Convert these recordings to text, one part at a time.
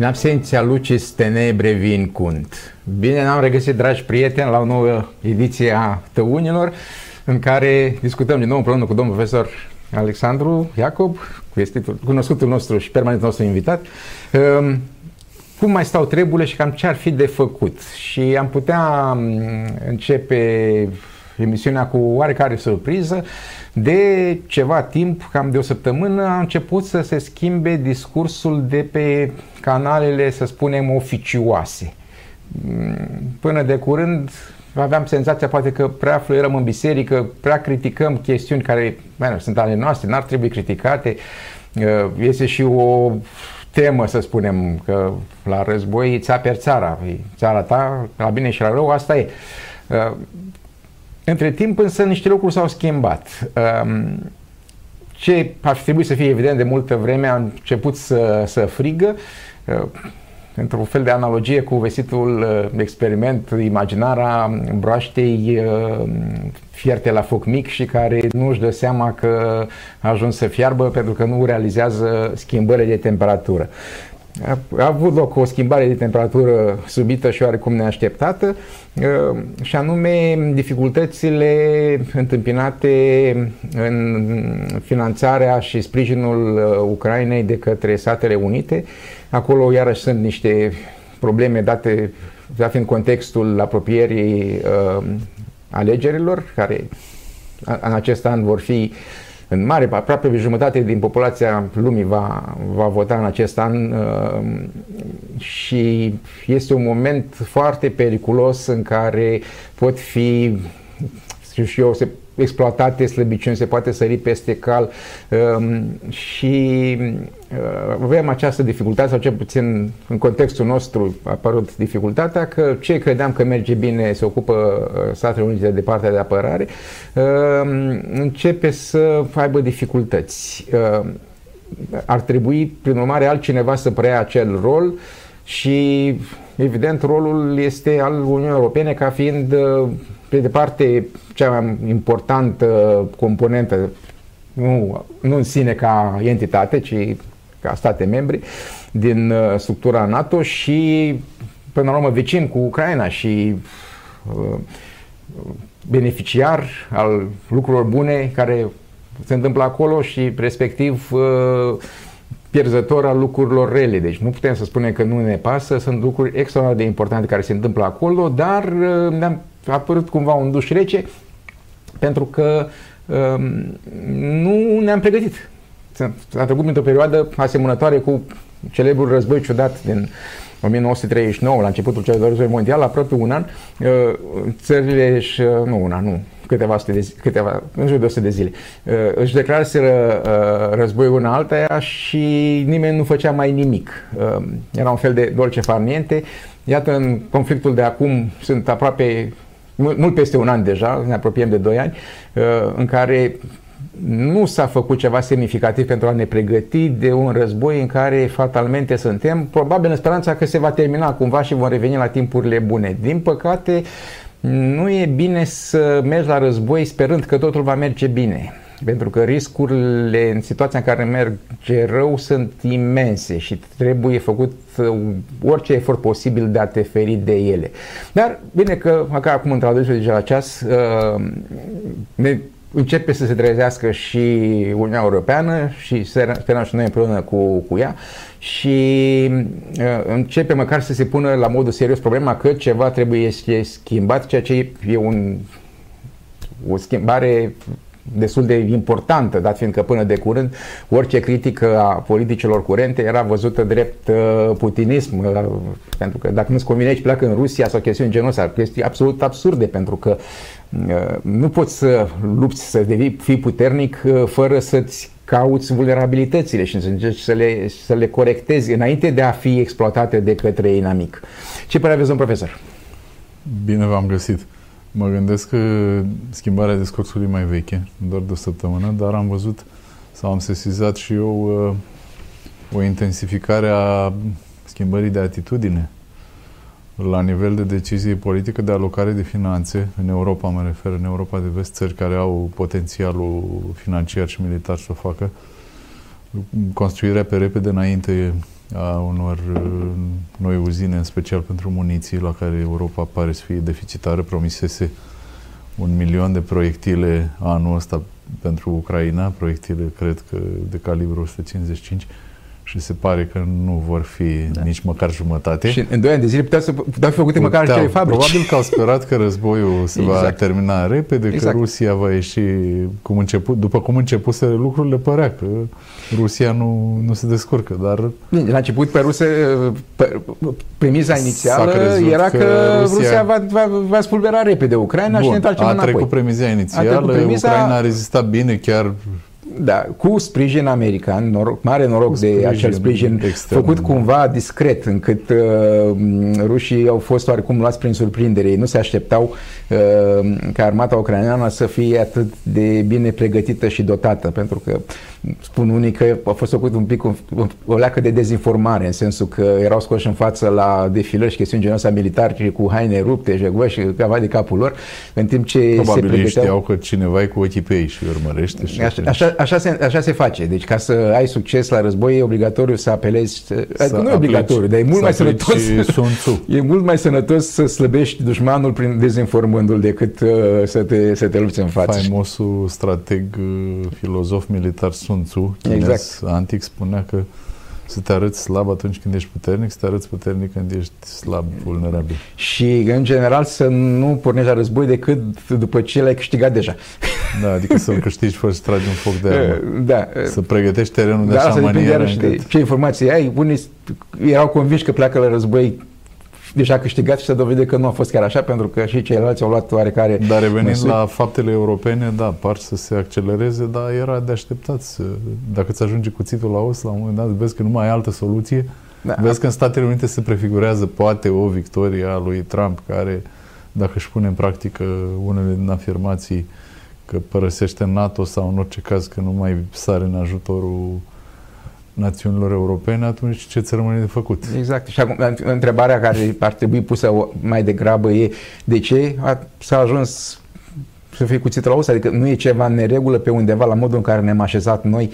In absenția lucis tenebre vin cunt. Bine ne-am regăsit, dragi prieteni, la o nouă ediție a Tăunilor, în care discutăm din nou împreună cu domnul profesor Alexandru Iacob, cunoscutul nostru și permanent nostru invitat, um, cum mai stau treburile și cam ce ar fi de făcut. Și am putea um, începe emisiunea cu oarecare surpriză. De ceva timp, cam de o săptămână, a început să se schimbe discursul de pe canalele, să spunem, oficioase. Până de curând aveam senzația poate că prea fluierăm în biserică, prea criticăm chestiuni care bine, sunt ale noastre, n-ar trebui criticate. Este și o temă, să spunem, că la război ți aperi țara, țara ta, la bine și la rău, asta e. Între timp însă niște lucruri s-au schimbat. Um, ce ar trebui să fie evident de multă vreme a început să, să frigă uh, într-un fel de analogie cu vestitul uh, experiment imaginar a broaștei uh, fierte la foc mic și care nu își dă seama că a ajuns să fiarbă pentru că nu realizează schimbările de temperatură. A avut loc o schimbare de temperatură subită și oarecum neașteptată uh, și anume dificultățile întâmpinate în finanțarea și sprijinul uh, Ucrainei de către Statele Unite. Acolo iarăși sunt niște probleme date, dat în contextul apropierii uh, alegerilor, care în acest an vor fi uh, în mare, aproape jumătate din populația lumii va, va vota în acest an uh, și este un moment foarte periculos în care pot fi, știu și eu, se exploatate slăbiciuni, se poate sări peste cal um, și uh, avem această dificultate, sau cel puțin în contextul nostru a apărut dificultatea că ce credeam că merge bine se ocupă uh, Statele Unite de partea de apărare, um, începe să aibă dificultăți. Uh, ar trebui, prin urmare, altcineva să preia acel rol și, evident, rolul este al Uniunii Europene ca fiind pe departe, cea mai importantă componentă, nu, nu în sine ca entitate, ci ca state membri din uh, structura NATO și, până la urmă, vecin cu Ucraina și uh, beneficiar al lucrurilor bune care se întâmplă acolo și, respectiv, uh, pierzător al lucrurilor rele. Deci nu putem să spunem că nu ne pasă, sunt lucruri extraordinar de importante care se întâmplă acolo, dar ne-am a apărut cumva un duș rece pentru că um, nu ne-am pregătit. S-a trecut într-o perioadă asemănătoare cu celebrul război ciudat din 1939, la începutul celui de război mondial, aproape un an, uh, țările și, uh, nu un an, nu, câteva sute de zile, câteva, în jur de 100 de zile, uh, își declaraseră războiul una alta și nimeni nu făcea mai nimic. Era un fel de dolce farniente. Iată, în conflictul de acum sunt aproape mult peste un an deja, ne apropiem de 2 ani, uh, în care nu s-a făcut ceva semnificativ pentru a ne pregăti de un război în care fatalmente suntem, probabil în speranța că se va termina cumva și vom reveni la timpurile bune. Din păcate, nu e bine să mergi la război sperând că totul va merge bine. Pentru că riscurile în situația în care merge rău sunt imense și trebuie făcut uh, orice efort posibil de a te feri de ele. Dar bine că, măcar acum într-al deja la ceas, uh, ne începe să se trezească și Uniunea Europeană și sperăm și noi împreună cu, cu ea și uh, începe măcar să se pună la modul serios problema că ceva trebuie schimbat, ceea ce e un, o schimbare destul de importantă, dat fiindcă până de curând orice critică a politicilor curente era văzută drept uh, putinism, uh, pentru că dacă nu-ți convine aici pleacă în Rusia sau chestiuni genul ăsta, chestii absolut absurde, pentru că uh, nu poți să lupți, să devii, fii puternic uh, fără să-ți cauți vulnerabilitățile și să încerci să le, să le corectezi înainte de a fi exploatate de către inamic. Ce părere aveți, domn profesor? Bine v-am găsit. Mă gândesc că schimbarea discursului mai veche, doar de o săptămână, dar am văzut sau am sesizat și eu uh, o intensificare a schimbării de atitudine la nivel de decizie politică de alocare de finanțe în Europa, mă refer, în Europa de vest, țări care au potențialul financiar și militar să o facă. Construirea pe repede înainte a unor uh, noi uzine, în special pentru muniții, la care Europa pare să fie deficitară. Promisese un milion de proiectile anul ăsta pentru Ucraina, proiectile, cred că, de calibru 155 și se pare că nu vor fi da. nici măcar jumătate. Și în doi ani de zile puteau să puteau fi făcute puteau, măcar acele fabrici. Probabil că au sperat că războiul se exact. va termina repede, exact. că Rusia va ieși cum început, după cum începuse lucrurile, părea că Rusia nu, nu se descurcă, dar... La început pe Rusia, pe, premisa inițială era că, că Rusia, Rusia va, va, va spulbera repede Ucraina Bun, și ne întoarcem a înapoi. trecut premisa inițială, a trecut premisa... Ucraina a rezistat bine, chiar da, cu sprijin american, noroc, mare noroc de acel sprijin extern. făcut cumva discret, încât uh, rușii au fost oarecum luați prin surprindere. Ei nu se așteptau uh, ca armata ucraineană să fie atât de bine pregătită și dotată, pentru că spun unii că a fost făcut un pic o, o leacă de dezinformare, în sensul că erau scoși în față la defilări și chestiuni genul ăsta militari cu haine rupte, jegoi și cava de capul lor, în timp ce Probabil se pregăteau... știau că cineva e cu ochii pe ei și urmărește. Și așa, așa, așa, se, așa se face. Deci ca să ai succes la război e obligatoriu să apelezi, să adică nu e obligatoriu, dar e mult mai sănătos. e mult mai sănătos să slăbești dușmanul prin dezinformându-l decât uh, să, te, să te lupți în față. Faimosul strateg, uh, filozof militar Sun Tzu, exact. antic, spunea că să te arăți slab atunci când ești puternic, să te arăți puternic când ești slab, vulnerabil. Și, în general, să nu pornești la război decât după ce l-ai câștigat deja. Da, adică să-l câștigi fără să tragi un foc de armă. Da. Să pregătești terenul de da, așa manieră încât... de ce informații ai. Unii erau convinși că pleacă la război deja câștigat și se dovede că nu a fost chiar așa, pentru că și ceilalți au luat oarecare Dar revenind măsuri. la faptele europene, da, par să se accelereze, dar era de așteptat. Să, dacă îți ajunge cuțitul la os, la un moment dat vezi că nu mai ai altă soluție, da. vezi că în Statele Unite se prefigurează poate o victorie a lui Trump, care, dacă își pune în practică unele din afirmații că părăsește NATO sau în orice caz că nu mai sare în ajutorul națiunilor europene, atunci ce ți rămâne de făcut? Exact. Și acum, întrebarea care ar trebui pusă mai degrabă e de ce s-a ajuns să fie cuțit la os? Adică nu e ceva în neregulă pe undeva la modul în care ne-am așezat noi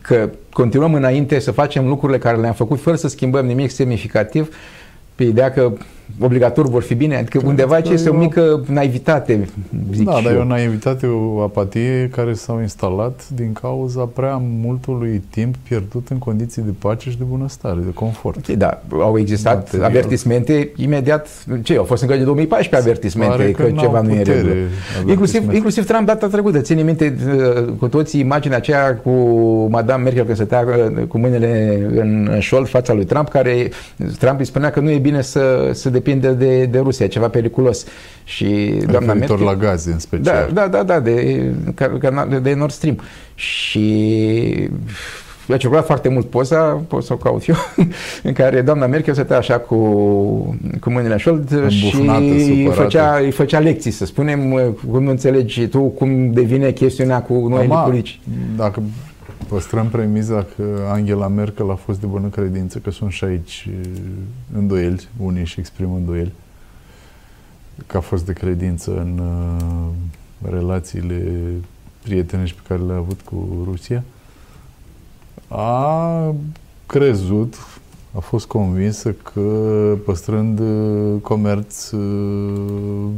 că continuăm înainte să facem lucrurile care le-am făcut fără să schimbăm nimic semnificativ pe ideea că obligatoriu vor fi bine? Adică Cred undeva ce este o mică naivitate, zic Da, dar e o naivitate, o apatie care s-au instalat din cauza prea multului timp pierdut în condiții de pace și de bunăstare, de confort. Okay, da, au existat da, avertismente imediat, ce, au fost încă de 2014 avertismente că, că ceva nu e în regulă. Inclusiv, inclusiv Trump data trecută, ține minte uh, cu toții imaginea aceea cu Madame Merkel când stătea uh, cu mâinile în șold fața lui Trump, care Trump îi spunea că nu e bine să, să depinde de, de Rusia, ceva periculos. Și doamna Merkel, la gaze în special. Da, da, da, da de, de, de Nord Stream. Și a circulat foarte mult poza, pot să o caut eu, în care doamna Merkel stătea așa cu, cu mâinile în șold și îi făcea, îi făcea lecții, să spunem, cum nu înțelegi tu cum devine chestiunea cu noi politici. Dacă Păstrăm premiza că Angela Merkel a fost de bună credință, că sunt și aici îndoieli, unii și exprimă îndoieli, că a fost de credință în uh, relațiile prietenești pe care le-a avut cu Rusia. A crezut, a fost convinsă că păstrând uh, comerț uh,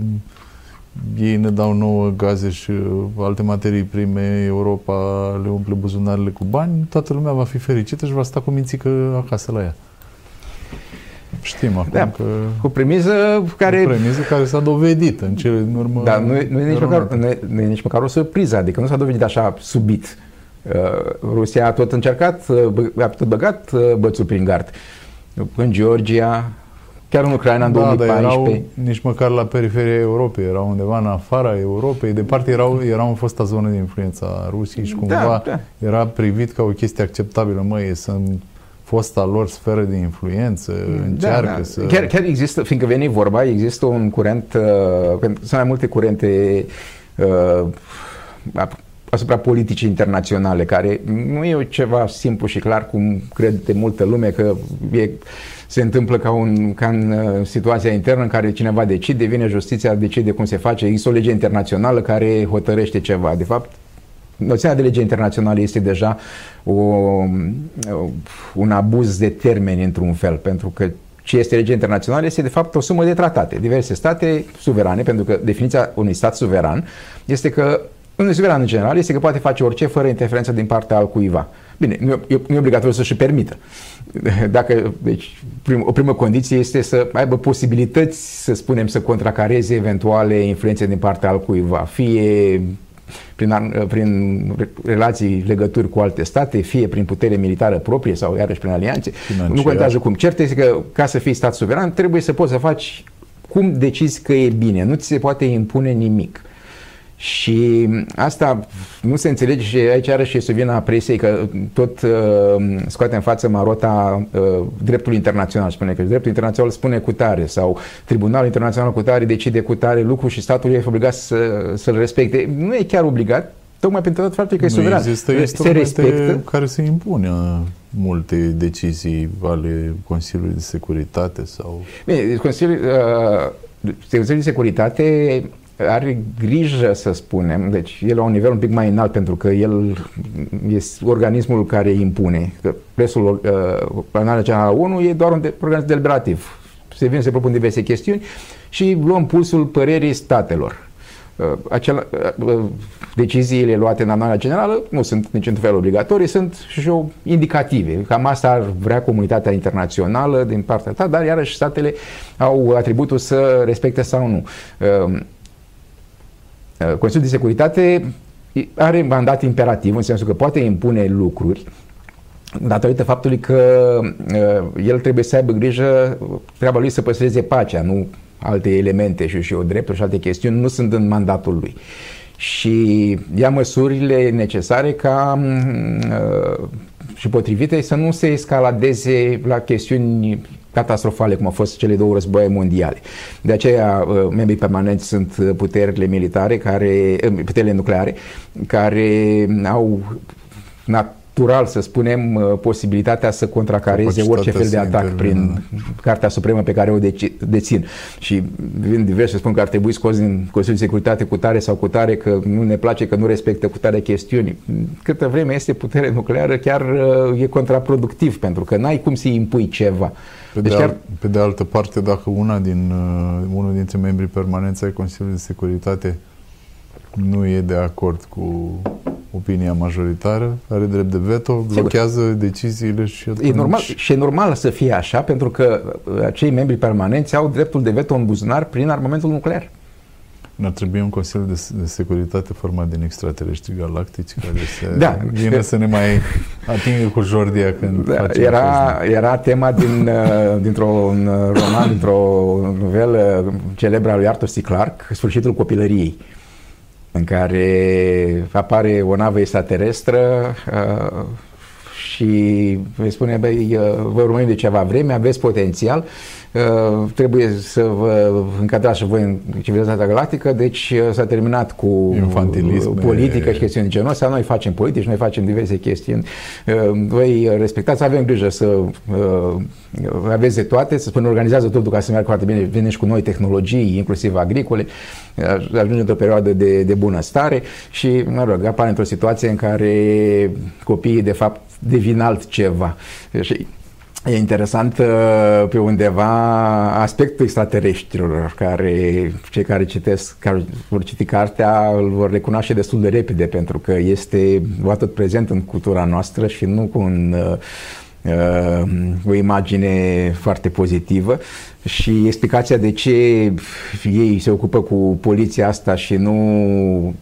ei ne dau nouă gaze și uh, alte materii prime, Europa le umple buzunarele cu bani, toată lumea va fi fericită și va sta cu mințică acasă la ea. Știm acum da, că... Cu premiză care... Cu premiză care s-a dovedit în cele din urmă... Da, nu, e, nu, e nici măcar, nu, e, nu e nici măcar o surpriză, adică nu s-a dovedit așa subit. Uh, Rusia a tot încercat, uh, a tot băgat bățul prin gard. În Georgia, Chiar în Ucraina în da, 2014. Dar erau nici măcar la periferia Europei, erau undeva în afara Europei, departe erau, erau în fosta zonă de influență a Rusiei și cumva da, da. era privit ca o chestie acceptabilă. Măi, sunt fosta lor sferă de influență, da, încearcă da. să... Chiar, chiar există, fiindcă veni vorba, există un curent, uh, sunt mai multe curente uh, asupra politicii internaționale, care nu e ceva simplu și clar, cum crede multă lume, că e se întâmplă ca, un, ca în uh, situația internă în care cineva decide, vine justiția, decide cum se face, există o lege internațională care hotărăște ceva. De fapt, noțiunea de lege internațională este deja o, un abuz de termeni într-un fel, pentru că ce este legea internațională este de fapt o sumă de tratate. Diverse state suverane, pentru că definiția unui stat suveran este că un suveran în general este că poate face orice fără interferență din partea al cuiva. Bine, nu e, nu e obligatoriu să-și permită. Dacă, deci, prim, o primă condiție este să aibă posibilități, să spunem, să contracareze eventuale influențe din partea al cuiva, fie prin, prin relații, legături cu alte state, fie prin putere militară proprie sau iarăși prin alianțe. Financiar. Nu contează cum. Cert este că ca să fii stat suveran trebuie să poți să faci cum decizi că e bine. Nu ți se poate impune nimic. Și asta nu se înțelege și aici are și vina presiei că tot uh, scoate în față marota uh, dreptul internațional. Spune că dreptul internațional spune cu tare sau Tribunalul Internațional cu tare decide cu tare lucru și statul e obligat să, să-l respecte. Nu e chiar obligat, tocmai pentru faptul că e suveran. Există se respectă care se impune multe decizii ale Consiliului de Securitate sau... Bine, Consiliul, uh, Consiliul de Securitate are grijă, să spunem, deci el la un nivel un pic mai înalt pentru că el este organismul care impune. Că presul uh, Planarea Generală 1 e doar un de, organism deliberativ. Se vine, se propun diverse chestiuni și luăm pulsul părerii statelor. Uh, acela, uh, uh deciziile luate în analiza generală nu sunt nici într-un fel obligatorii, sunt și o indicative. Cam asta ar vrea comunitatea internațională din partea ta, dar iarăși statele au atributul să respecte sau nu. Uh, Uh, Consiliul de Securitate are mandat imperativ, în sensul că poate impune lucruri, datorită faptului că uh, el trebuie să aibă grijă, treaba lui să păstreze pacea, nu alte elemente și, și o drepturi și alte chestiuni nu sunt în mandatul lui. Și ia măsurile necesare ca uh, și potrivite să nu se escaladeze la chestiuni catastrofale, cum au fost cele două războaie mondiale. De aceea, uh, membrii permanenți sunt puterile militare, care, uh, puterile nucleare, care au natural, să spunem, uh, posibilitatea să contracareze orice fel de atac prin Cartea Supremă pe care o dețin. Și vin diverse spun că ar trebui scos din Consiliul de Securitate cu tare sau cu tare, că nu ne place, că nu respectă cu tare chestiuni. Câtă vreme este putere nucleară, chiar e contraproductiv, pentru că n-ai cum să impui ceva. Pe, deci de, chiar... pe de altă parte, dacă una din, uh, unul dintre membrii permanenți ai Consiliului de Securitate nu e de acord cu opinia majoritară, are drept de veto, blochează Sigur. deciziile și atunci... E normal, și e normal să fie așa, pentru că acei membri permanenți au dreptul de veto în buzunar prin armamentul nuclear. Ne-ar trebui un Consiliu de, de Securitate format din extraterestri galactici care să da. vină să ne mai atingă cu jordia când da, era, era tema din, uh, dintr-un roman, dintr-o novelă celebră a lui Arthur C. Clarke, Sfârșitul copilăriei în care apare o navă extraterestră uh, și îi spune, băi, uh, vă urmărim de ceva vreme, aveți potențial, uh, trebuie să vă încadrați și voi în civilizația galactică, deci uh, s-a terminat cu Infantilism, politică și chestiuni de genul ăsta, noi facem politici, noi facem diverse chestiuni, voi respectați, avem grijă să aveți de toate, să spunem, organizează totul ca să meargă foarte bine, vine și cu noi tehnologii, inclusiv agricole, ajunge într-o perioadă de, de bunăstare și, mă rog, apare într-o situație în care copiii, de fapt, devin altceva. Și E interesant uh, pe undeva aspectul extraterestrilor, care cei care citesc, care vor citi cartea, îl vor recunoaște destul de repede, pentru că este atât prezent în cultura noastră și nu cu un, uh, uh, o imagine foarte pozitivă. Și explicația de ce ei se ocupă cu poliția asta și nu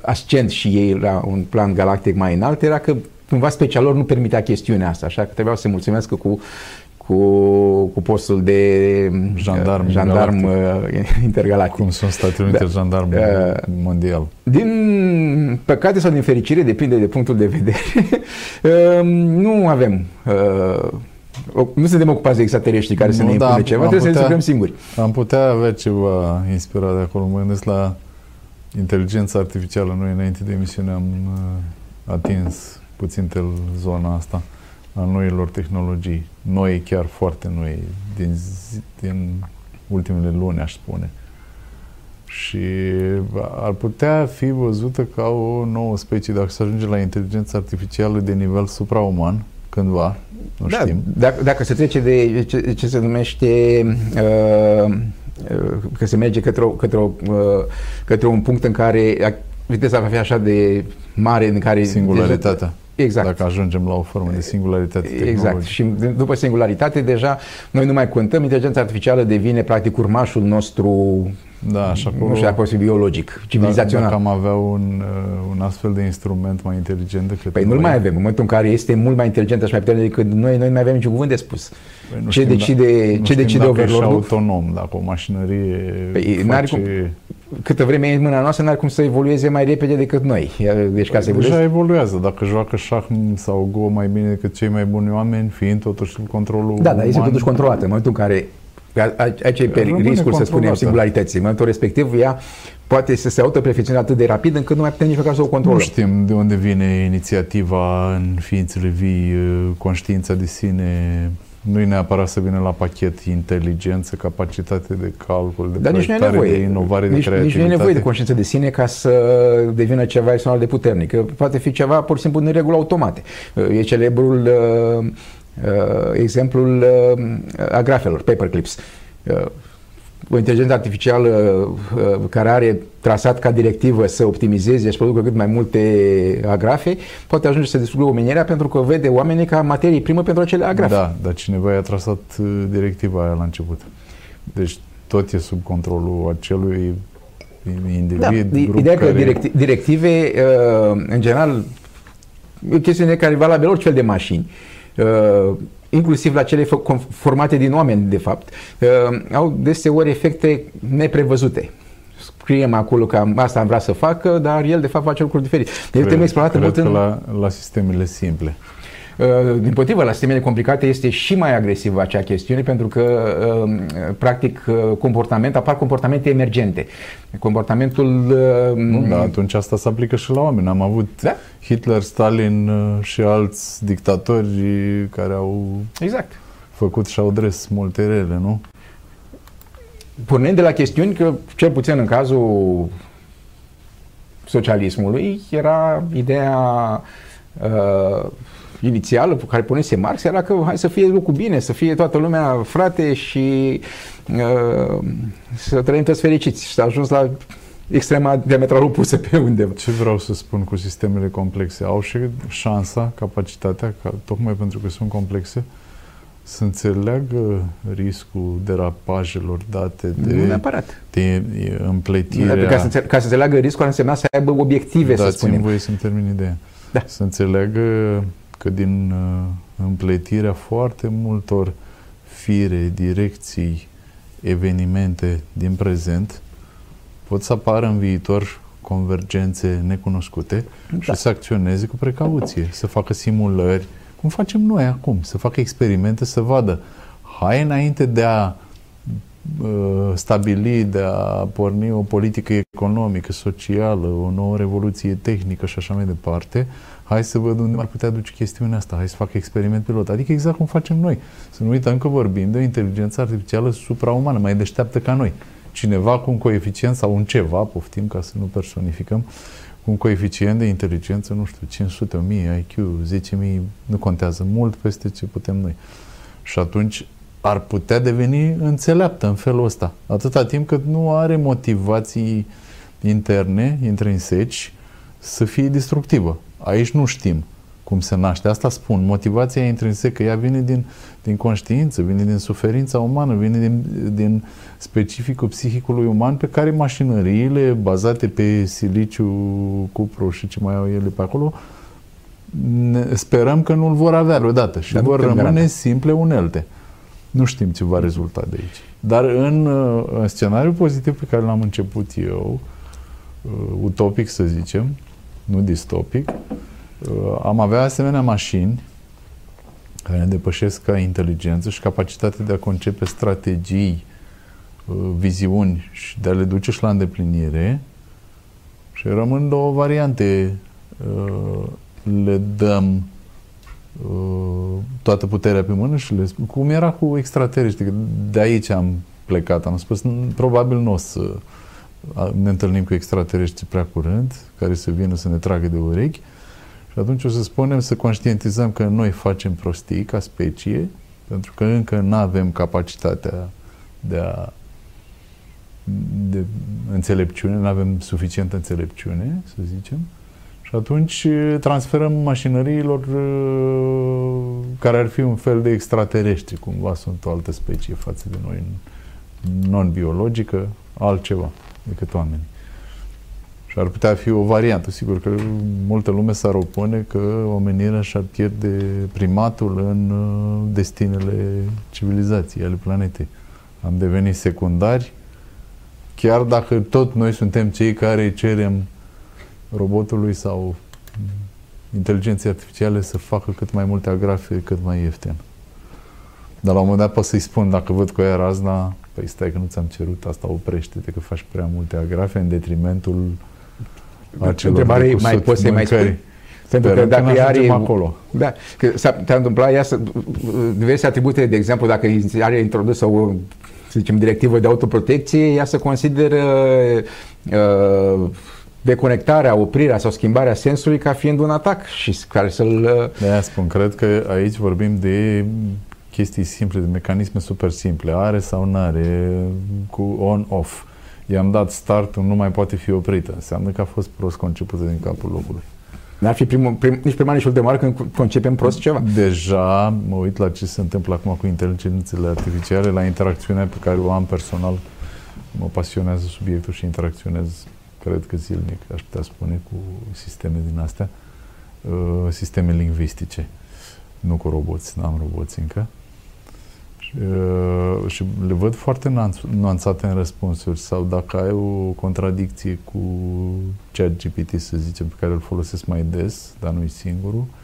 ascend și ei la un plan galactic mai înalt era că cumva specialor nu permitea chestiunea asta, așa că trebuiau să se mulțumesc cu cu, cu postul de jandarm, jandarm uh, intergalactic. Cum sunt Statele Unite da. jandarm uh, mondial. Din păcate sau din fericire, depinde de punctul de vedere, uh, nu avem uh, nu suntem ocupați de extraterestri care nu, să ne da, impune ceva, trebuie putea, să ne singuri. Am putea avea ceva inspirat de acolo. Mă gândesc la inteligența artificială. Noi, înainte de emisiune, am uh, atins puțin tel zona asta a noilor tehnologii. Noi, chiar foarte noi, din, zi, din ultimele luni, aș spune. Și și ar putea fi văzută ca o nouă specie dacă se ajunge la inteligență artificială de nivel suprauman cândva, nu da, știm. Dacă, dacă se trece de ce, ce se numește uh, uh că se merge către, o, către, o, uh, către un punct în care viteza va fi așa de mare în care... Singularitatea. Exact. Dacă ajungem la o formă de singularitate Exact. Și după singularitate, deja noi nu mai contăm, inteligența artificială devine practic urmașul nostru da, așa acolo, nu știu dacă poate biologic, civilizațional. Dacă am avea un, uh, un astfel de instrument mai inteligent decât Păi nu mai avem. În momentul în care este mult mai inteligentă și mai puternică decât noi, noi nu mai avem niciun cuvânt de spus. Păi nu ce decide, da, ce decide overlord autonom, dacă o mașinărie păi, face... Cum, câtă vreme e în mâna noastră, n-ar cum să evolueze mai repede decât noi. Deci ca să evolueze... Deja evoluează. Dacă joacă șah sau go mai bine decât cei mai buni oameni, fiind totuși sub controlul Da, dar este totuși controlată. În momentul în care aici e pe riscul, să spunem, singularității. În momentul respectiv, ea poate să se autoperfecționeze atât de rapid încât nu mai putem nici măcar să o controlăm. Nu știm de unde vine inițiativa în ființele vii, conștiința de sine, nu e neapărat să vină la pachet inteligență, capacitate de calcul, de Dar nici nu e nevoie. de inovare, nici, de creativitate. Nici nu e nevoie de conștiință de sine ca să devină ceva excepțional de puternic. Poate fi ceva pur și simplu în regulă automate. E celebrul uh, uh, exemplul uh, agrafelor, paperclips. Uh, o inteligență artificială uh, care are trasat ca directivă să optimizeze și producă cât mai multe agrafe, poate ajunge să distrugă omenirea pentru că vede oamenii ca materie primă pentru acele agrafe. Da, dar cineva i-a trasat uh, directiva aia la început. Deci tot e sub controlul acelui individ, da, grup Ideea care... că directi, directive, în general, e o chestiune care e valabilă orice fel de mașini inclusiv la cele formate din oameni, de fapt, uh, au deseori efecte neprevăzute scriem acolo că asta am vrea să facă, dar el de fapt face lucruri diferite. El trebuie explorat mult în... la, la sistemele simple. Uh, din potrivă, la sistemele complicate este și mai agresivă acea chestiune pentru că, uh, practic, uh, comportament, apar comportamente emergente. Comportamentul... Nu, da, atunci asta se aplică și la oameni. Am avut da? Hitler, Stalin și alți dictatori care au exact. făcut și au dres multe rele, nu? Pornind de la chestiuni că, cel puțin în cazul socialismului, era ideea uh, inițială pe care punese Marx era că hai să fie lucru bine, să fie toată lumea frate și uh, să trăim toți fericiți. Și s-a ajuns la extrema diametral opusă pe undeva. Ce vreau să spun cu sistemele complexe? Au și șansa, capacitatea, ca, tocmai pentru că sunt complexe, să înțeleagă riscul derapajelor date de, nu neapărat. de împletirea... Ca să, înțe- ca să înțeleagă riscul ar însemna să aibă obiective, da, să spunem. voie să-mi termin ideea. Da. Să înțeleagă că din uh, împletirea foarte multor fire, direcții, evenimente din prezent, pot să apară în viitor convergențe necunoscute da. și să acționeze cu precauție, să facă simulări, cum facem noi acum, să facă experimente, să vadă. Hai înainte de a uh, stabili, de a porni o politică economică, socială, o nouă revoluție tehnică și așa mai departe, hai să văd unde ar putea duce chestiunea asta, hai să fac experiment pilot. Adică exact cum facem noi. Să nu uităm că vorbim de o inteligență artificială supraumană, mai deșteaptă ca noi. Cineva cu un coeficient sau un ceva, poftim ca să nu personificăm, cu un coeficient de inteligență, nu știu, 500, 1000, IQ, 10.000, nu contează mult peste ce putem noi. Și atunci ar putea deveni înțeleaptă în felul ăsta. Atâta timp cât nu are motivații interne, intrinseci, să fie destructivă. Aici nu știm cum se naște. Asta spun. Motivația intrinsecă, ea vine din, din conștiință, vine din suferința umană, vine din, din specificul psihicului uman pe care mașinăriile bazate pe siliciu, cupru și ce mai au ele pe acolo, ne, sperăm că nu-l vor avea vreodată și Dar vor rămâne garanta. simple unelte. Nu știm ce va rezulta de aici. Dar în, în scenariul pozitiv pe care l-am început eu, uh, utopic să zicem, nu distopic, uh, am avea asemenea mașini care ne depășesc ca inteligență și capacitatea de a concepe strategii, uh, viziuni și de a le duce și la îndeplinire. Și rămân două variante. Uh, le dăm toată puterea pe mână și le spun, cum era cu extraterestri, de aici am plecat, am spus, probabil nu o să ne întâlnim cu extraterestri prea curând, care să vină să ne tragă de urechi. Și atunci o să spunem să conștientizăm că noi facem prostii ca specie, pentru că încă nu avem capacitatea de a de înțelepciune, nu avem suficientă înțelepciune, să zicem, și atunci transferăm mașinăriilor care ar fi un fel de extraterestri, cumva sunt o altă specie față de noi, non-biologică, altceva decât oameni. Și ar putea fi o variantă. Sigur că multă lume s-ar opune că omenirea și-ar pierde primatul în uh, destinele civilizației ale planetei. Am devenit secundari, chiar dacă tot noi suntem cei care cerem robotului sau inteligenței artificiale să facă cât mai multe agrafe, cât mai ieftin. Dar la un moment dat pot să-i spun, dacă văd cu ea razna, păi stai că nu ți-am cerut asta, oprește-te că faci prea multe agrafe în detrimentul Întrebarea e, mai poți să mai spui? Pentru că dacă ea are... acolo. Da, că s-a întâmplat ea să, diverse atribute, de exemplu, dacă are introdus o să zicem, directivă de autoprotecție, ea să consideră uh, deconectarea, oprirea sau schimbarea sensului ca fiind un atac și care să-l... Uh, de aia spun, cred că aici vorbim de chestii simple, de mecanisme super simple. Are sau nu are, cu on-off i-am dat start, nu mai poate fi oprită. Înseamnă că a fost prost concepută din capul locului. N-ar fi primul, prim, nici prima, nici ultima când concepem prost ceva. Deja mă uit la ce se întâmplă acum cu inteligențele artificiale, la interacțiunea pe care o am personal. Mă pasionează subiectul și interacționez, cred că zilnic, aș putea spune, cu sisteme din astea, uh, sisteme lingvistice. Nu cu roboți, n-am roboți încă. Uh, și le văd foarte nuanțate în răspunsuri sau dacă ai o contradicție cu chat GPT, să zicem, pe care îl folosesc mai des, dar nu-i singurul, Uh,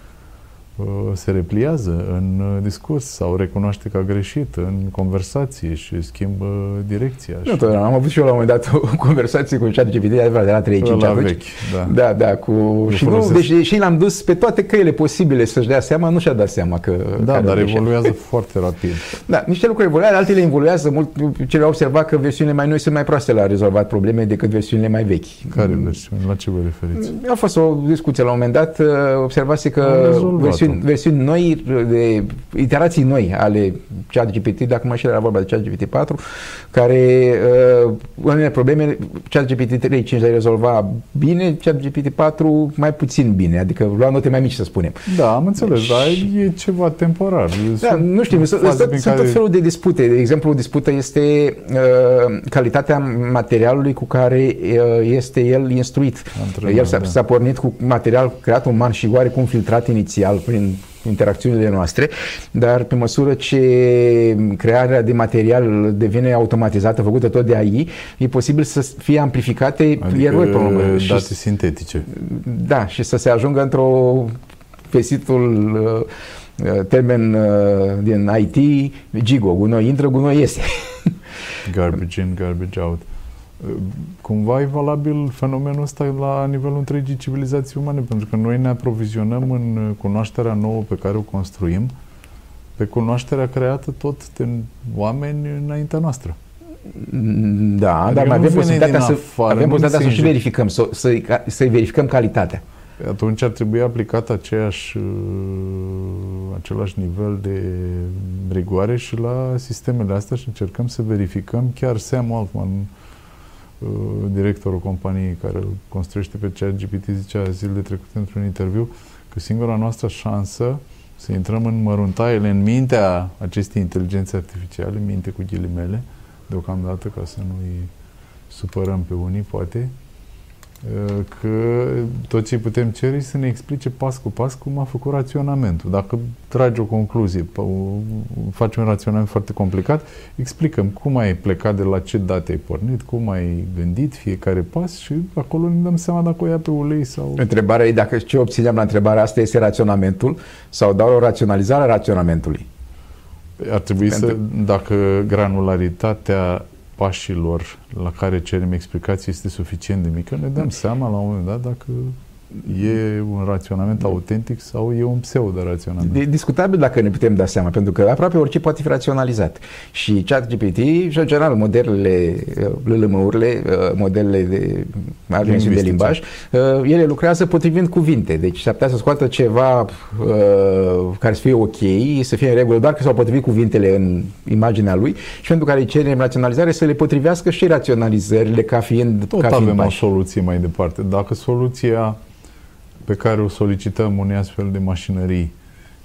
se repliază în uh, discurs sau recunoaște că a greșit în conversație și schimbă direcția. Nu, și... am avut și eu la un moment dat o conversație cu chat GPT, de la 3-5 la vechi, da. Da, da, cu... și, nu, deci, și l-am dus pe toate căile posibile să-și dea seama, nu și-a dat seama că... Da, dar evoluează foarte rapid. Da, niște lucruri evoluează, altele evoluează mult. Cele au observat că versiunile mai noi sunt mai proaste la rezolvat probleme decât versiunile mai vechi. Care versiuni? La ce vă referiți? A fost o discuție la un moment dat, observase că versiuni versiuni, versiuni noi, de iterații noi ale ChatGPT, dacă mai și era vorba de ChatGPT 4, care uh, unele probleme ChatGPT 3 5 le rezolva bine, ChatGPT 4 mai puțin bine, adică lua note mai mici să spunem. Da, am înțeles, și... dar e ceva temporar. Da, nu știu, sunt, sunt care... tot felul de dispute. De exemplu, o dispută este uh, calitatea materialului cu care uh, este el instruit. el s-a, da. s-a pornit cu material creat uman și oarecum filtrat inițial prin prin interacțiunile noastre, dar pe măsură ce crearea de material devine automatizată, făcută tot de AI, e posibil să fie amplificate adică erori pe date sintetice. Da, și să se ajungă într-o vesitul uh, uh, termen uh, din IT, GIGO, gunoi intră, gunoi iese. garbage in, garbage out. Cumva e valabil fenomenul ăsta la nivelul întregii civilizații umane, pentru că noi ne aprovizionăm în cunoașterea nouă pe care o construim, pe cunoașterea creată tot de oameni înaintea noastră. Da, adică dar mai avem posibilitatea să, afară, avem posibilitatea să și verificăm, să, să, să verificăm calitatea. Atunci ar trebui aplicat aceeași, uh, același nivel de rigoare și la sistemele astea și încercăm să verificăm. Chiar Sam Altman, Uh, directorul companiei care îl construiește pe ChatGPT zicea zilele trecute într-un interviu că singura noastră șansă să intrăm în măruntaiele, în mintea acestei inteligențe artificiale, minte cu ghilimele, deocamdată ca să nu-i supărăm pe unii, poate, că tot ce putem cere e să ne explice pas cu pas cum a făcut raționamentul. Dacă tragi o concluzie, faci un raționament foarte complicat, explicăm cum ai plecat, de la ce date ai pornit, cum ai gândit fiecare pas și acolo ne dăm seama dacă o ia pe ulei sau... Întrebarea e dacă ce obțineam la întrebarea asta este raționamentul sau doar o raționalizare a raționamentului. Ar trebui Pentru... să, dacă granularitatea pașilor la care cerem explicații este suficient de mică, ne dăm seama la un moment dat dacă E un raționament autentic sau e un pseudo-raționament? E discutabil dacă ne putem da seama, pentru că aproape orice poate fi raționalizat. Și ChatGPT și, în general, modelele, LLM-urile, modelele de mari de limbaj, ele lucrează potrivind cuvinte. Deci s-ar putea să scoată ceva uh, care să fie ok, să fie în regulă, doar că s-au potrivit cuvintele în imaginea lui și pentru care îi cerem raționalizare să le potrivească și raționalizările ca fiind Tot ca avem fiind o soluție mai departe. Dacă soluția pe care o solicităm unei astfel de mașinării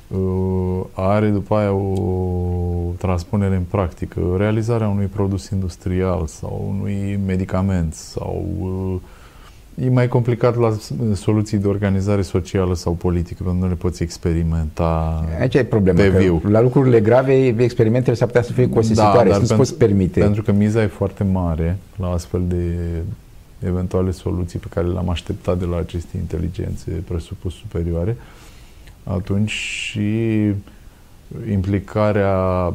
uh, are după aia o transpunere în practică, realizarea unui produs industrial sau unui medicament sau uh, e mai complicat la soluții de organizare socială sau politică, pentru că nu le poți experimenta Aici e problema, pe că viu. la lucrurile grave experimentele s-ar putea să fie costisitoare, da, să nu-ți pentru, poți permite. Pentru că miza e foarte mare la astfel de eventuale soluții pe care le-am așteptat de la aceste inteligențe presupus superioare, atunci și implicarea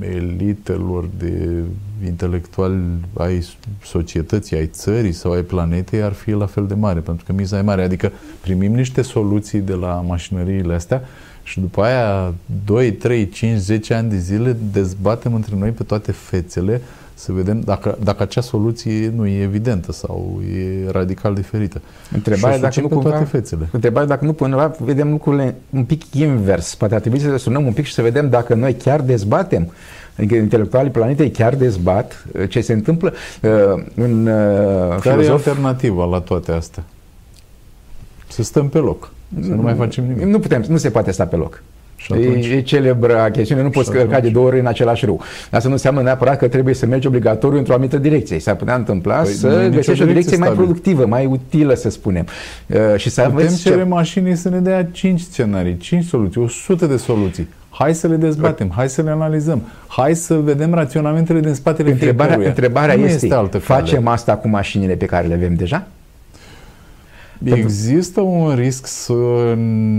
elitelor de intelectuali ai societății, ai țării sau ai planetei ar fi la fel de mare, pentru că miza e mare. Adică primim niște soluții de la mașinăriile astea și după aia 2, 3, 5, 10 ani de zile dezbatem între noi pe toate fețele să vedem dacă, dacă acea soluție nu e evidentă sau e radical diferită. Întrebarea dacă nu cumva, toate fețele. Întrebarea dacă nu cumva vedem lucrurile un pic invers. Poate ar trebui să sunăm un pic și să vedem dacă noi chiar dezbatem Adică intelectualii planetei chiar dezbat uh, ce se întâmplă uh, în uh, Care filozof... e alternativa la toate astea? Să stăm pe loc. Să nu, nu mai facem nimic. Nu putem, nu se poate sta pe loc. Și atunci, e, e celebră chestiune, nu poți călca de două ori în același râu. Asta nu înseamnă neapărat că trebuie să mergi obligatoriu într-o anumită direcție. S-ar putea întâmpla păi să găsești o direcție stabil. mai productivă, mai utilă, să spunem. Uh, și să Putem cere ce... mașinii să ne dea 5 scenarii, 5 soluții, 100 de soluții. Hai să le dezbatem, hai să le analizăm, hai să vedem raționamentele din spatele întrebarea, fiecăruia. Întrebarea nu este, este altă facem cale. asta cu mașinile pe care le avem deja? Există un risc să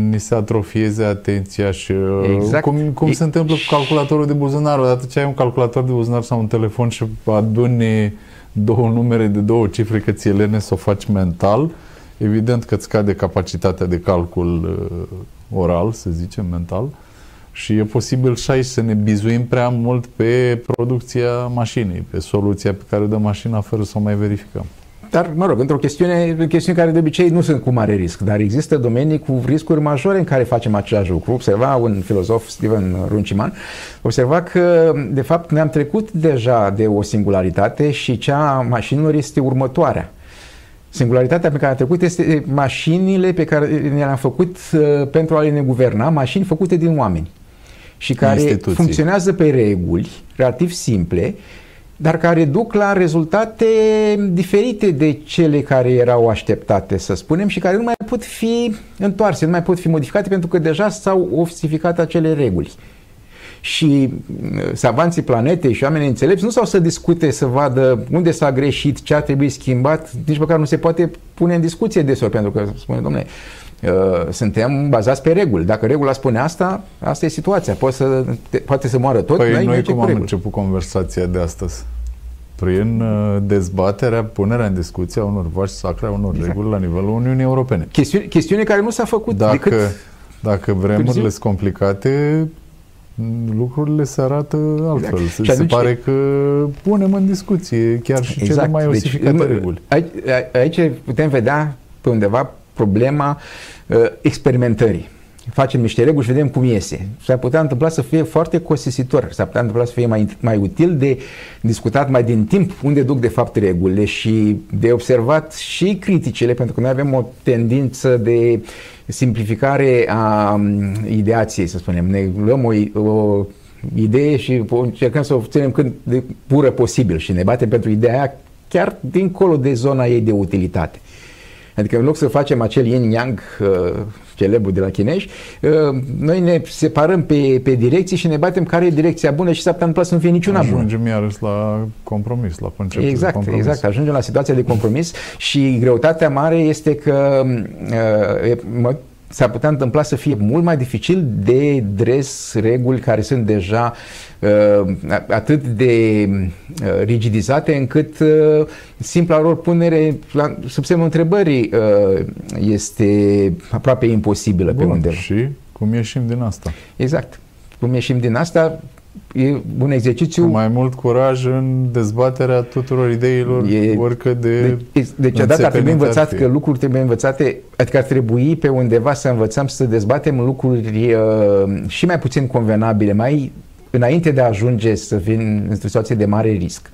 ni se atrofieze atenția și uh, exact. cum, cum se întâmplă cu calculatorul de buzunar. Odată ce ai un calculator de buzunar sau un telefon și aduni două numere de două cifre că ți-e lene să o faci mental, evident că îți scade capacitatea de calcul uh, oral, să zicem, mental, și e posibil și aici să ne bizuim prea mult pe producția mașinii, pe soluția pe care o dă mașina fără să o mai verificăm. Dar, mă rog, într-o chestiune, chestiune care de obicei nu sunt cu mare risc, dar există domenii cu riscuri majore în care facem același lucru. Observa un filozof, Steven Runciman, observa că, de fapt, ne-am trecut deja de o singularitate și cea mașinilor este următoarea. Singularitatea pe care a trecut este mașinile pe care le-am făcut uh, pentru a le guverna, mașini făcute din oameni și care Instituții. funcționează pe reguli relativ simple dar care duc la rezultate diferite de cele care erau așteptate, să spunem, și care nu mai pot fi întoarse, nu mai pot fi modificate pentru că deja s-au ofistificat acele reguli. Și uh, savanții planetei și oamenii înțelepți nu s-au să discute, să vadă unde s-a greșit, ce a trebuit schimbat, nici măcar nu se poate pune în discuție deseori, pentru că spune, domnule, uh, suntem bazați pe reguli. Dacă regula spune asta, asta e situația. Poate să, te, poate să moară tot. Păi noi cum am reguli. început conversația de astăzi? Prin uh, dezbaterea, punerea în discuție a unor vași sacre, a unor exact. reguli la nivelul Uniunii Europene. Chestiune, chestiune care nu s-a făcut dacă, decât... Dacă vremurile sunt complicate, lucrurile se arată altfel. Exact. Se, și atunci, se pare că punem în discuție chiar și exact. cele mai deci, osificate deci, reguli. Aici, aici putem vedea pe undeva problema uh, experimentării. Facem niște reguli și vedem cum iese. S-ar putea întâmpla să fie foarte costisitor, s-ar putea întâmpla să fie mai, mai util de discutat mai din timp unde duc de fapt regulile și de observat și criticile, pentru că noi avem o tendință de simplificare a um, ideației, să spunem. Ne luăm o, o idee și încercăm să o ținem cât de pură posibil și ne batem pentru ideea aia chiar dincolo de zona ei de utilitate. Adică în loc să facem acel yin-yang uh, celebru de la chinezi, uh, noi ne separăm pe, pe direcții și ne batem care e direcția bună și s-ar putea să nu fie niciuna Ajungem bună. Ajungem iarăși la compromis, la conceptul exact, de compromis. Exact, ajungem la situația de compromis și greutatea mare este că uh, s-ar putea întâmpla să fie mult mai dificil de dres reguli care sunt deja uh, atât de uh, rigidizate încât uh, simpla lor punere la, sub semnul întrebării uh, este aproape imposibilă Bun, pe undeva. Și cum ieșim din asta? Exact. Cum ieșim din asta, e un exercițiu... Cu mai mult curaj în dezbaterea tuturor ideilor, E- oricât de... Deci, deci odată ar trebui înțepenite ar învățat fi. că lucruri trebuie învățate, adică ar trebui pe undeva să învățăm să dezbatem lucruri uh, și mai puțin convenabile, mai înainte de a ajunge să vin într-o situație de mare risc.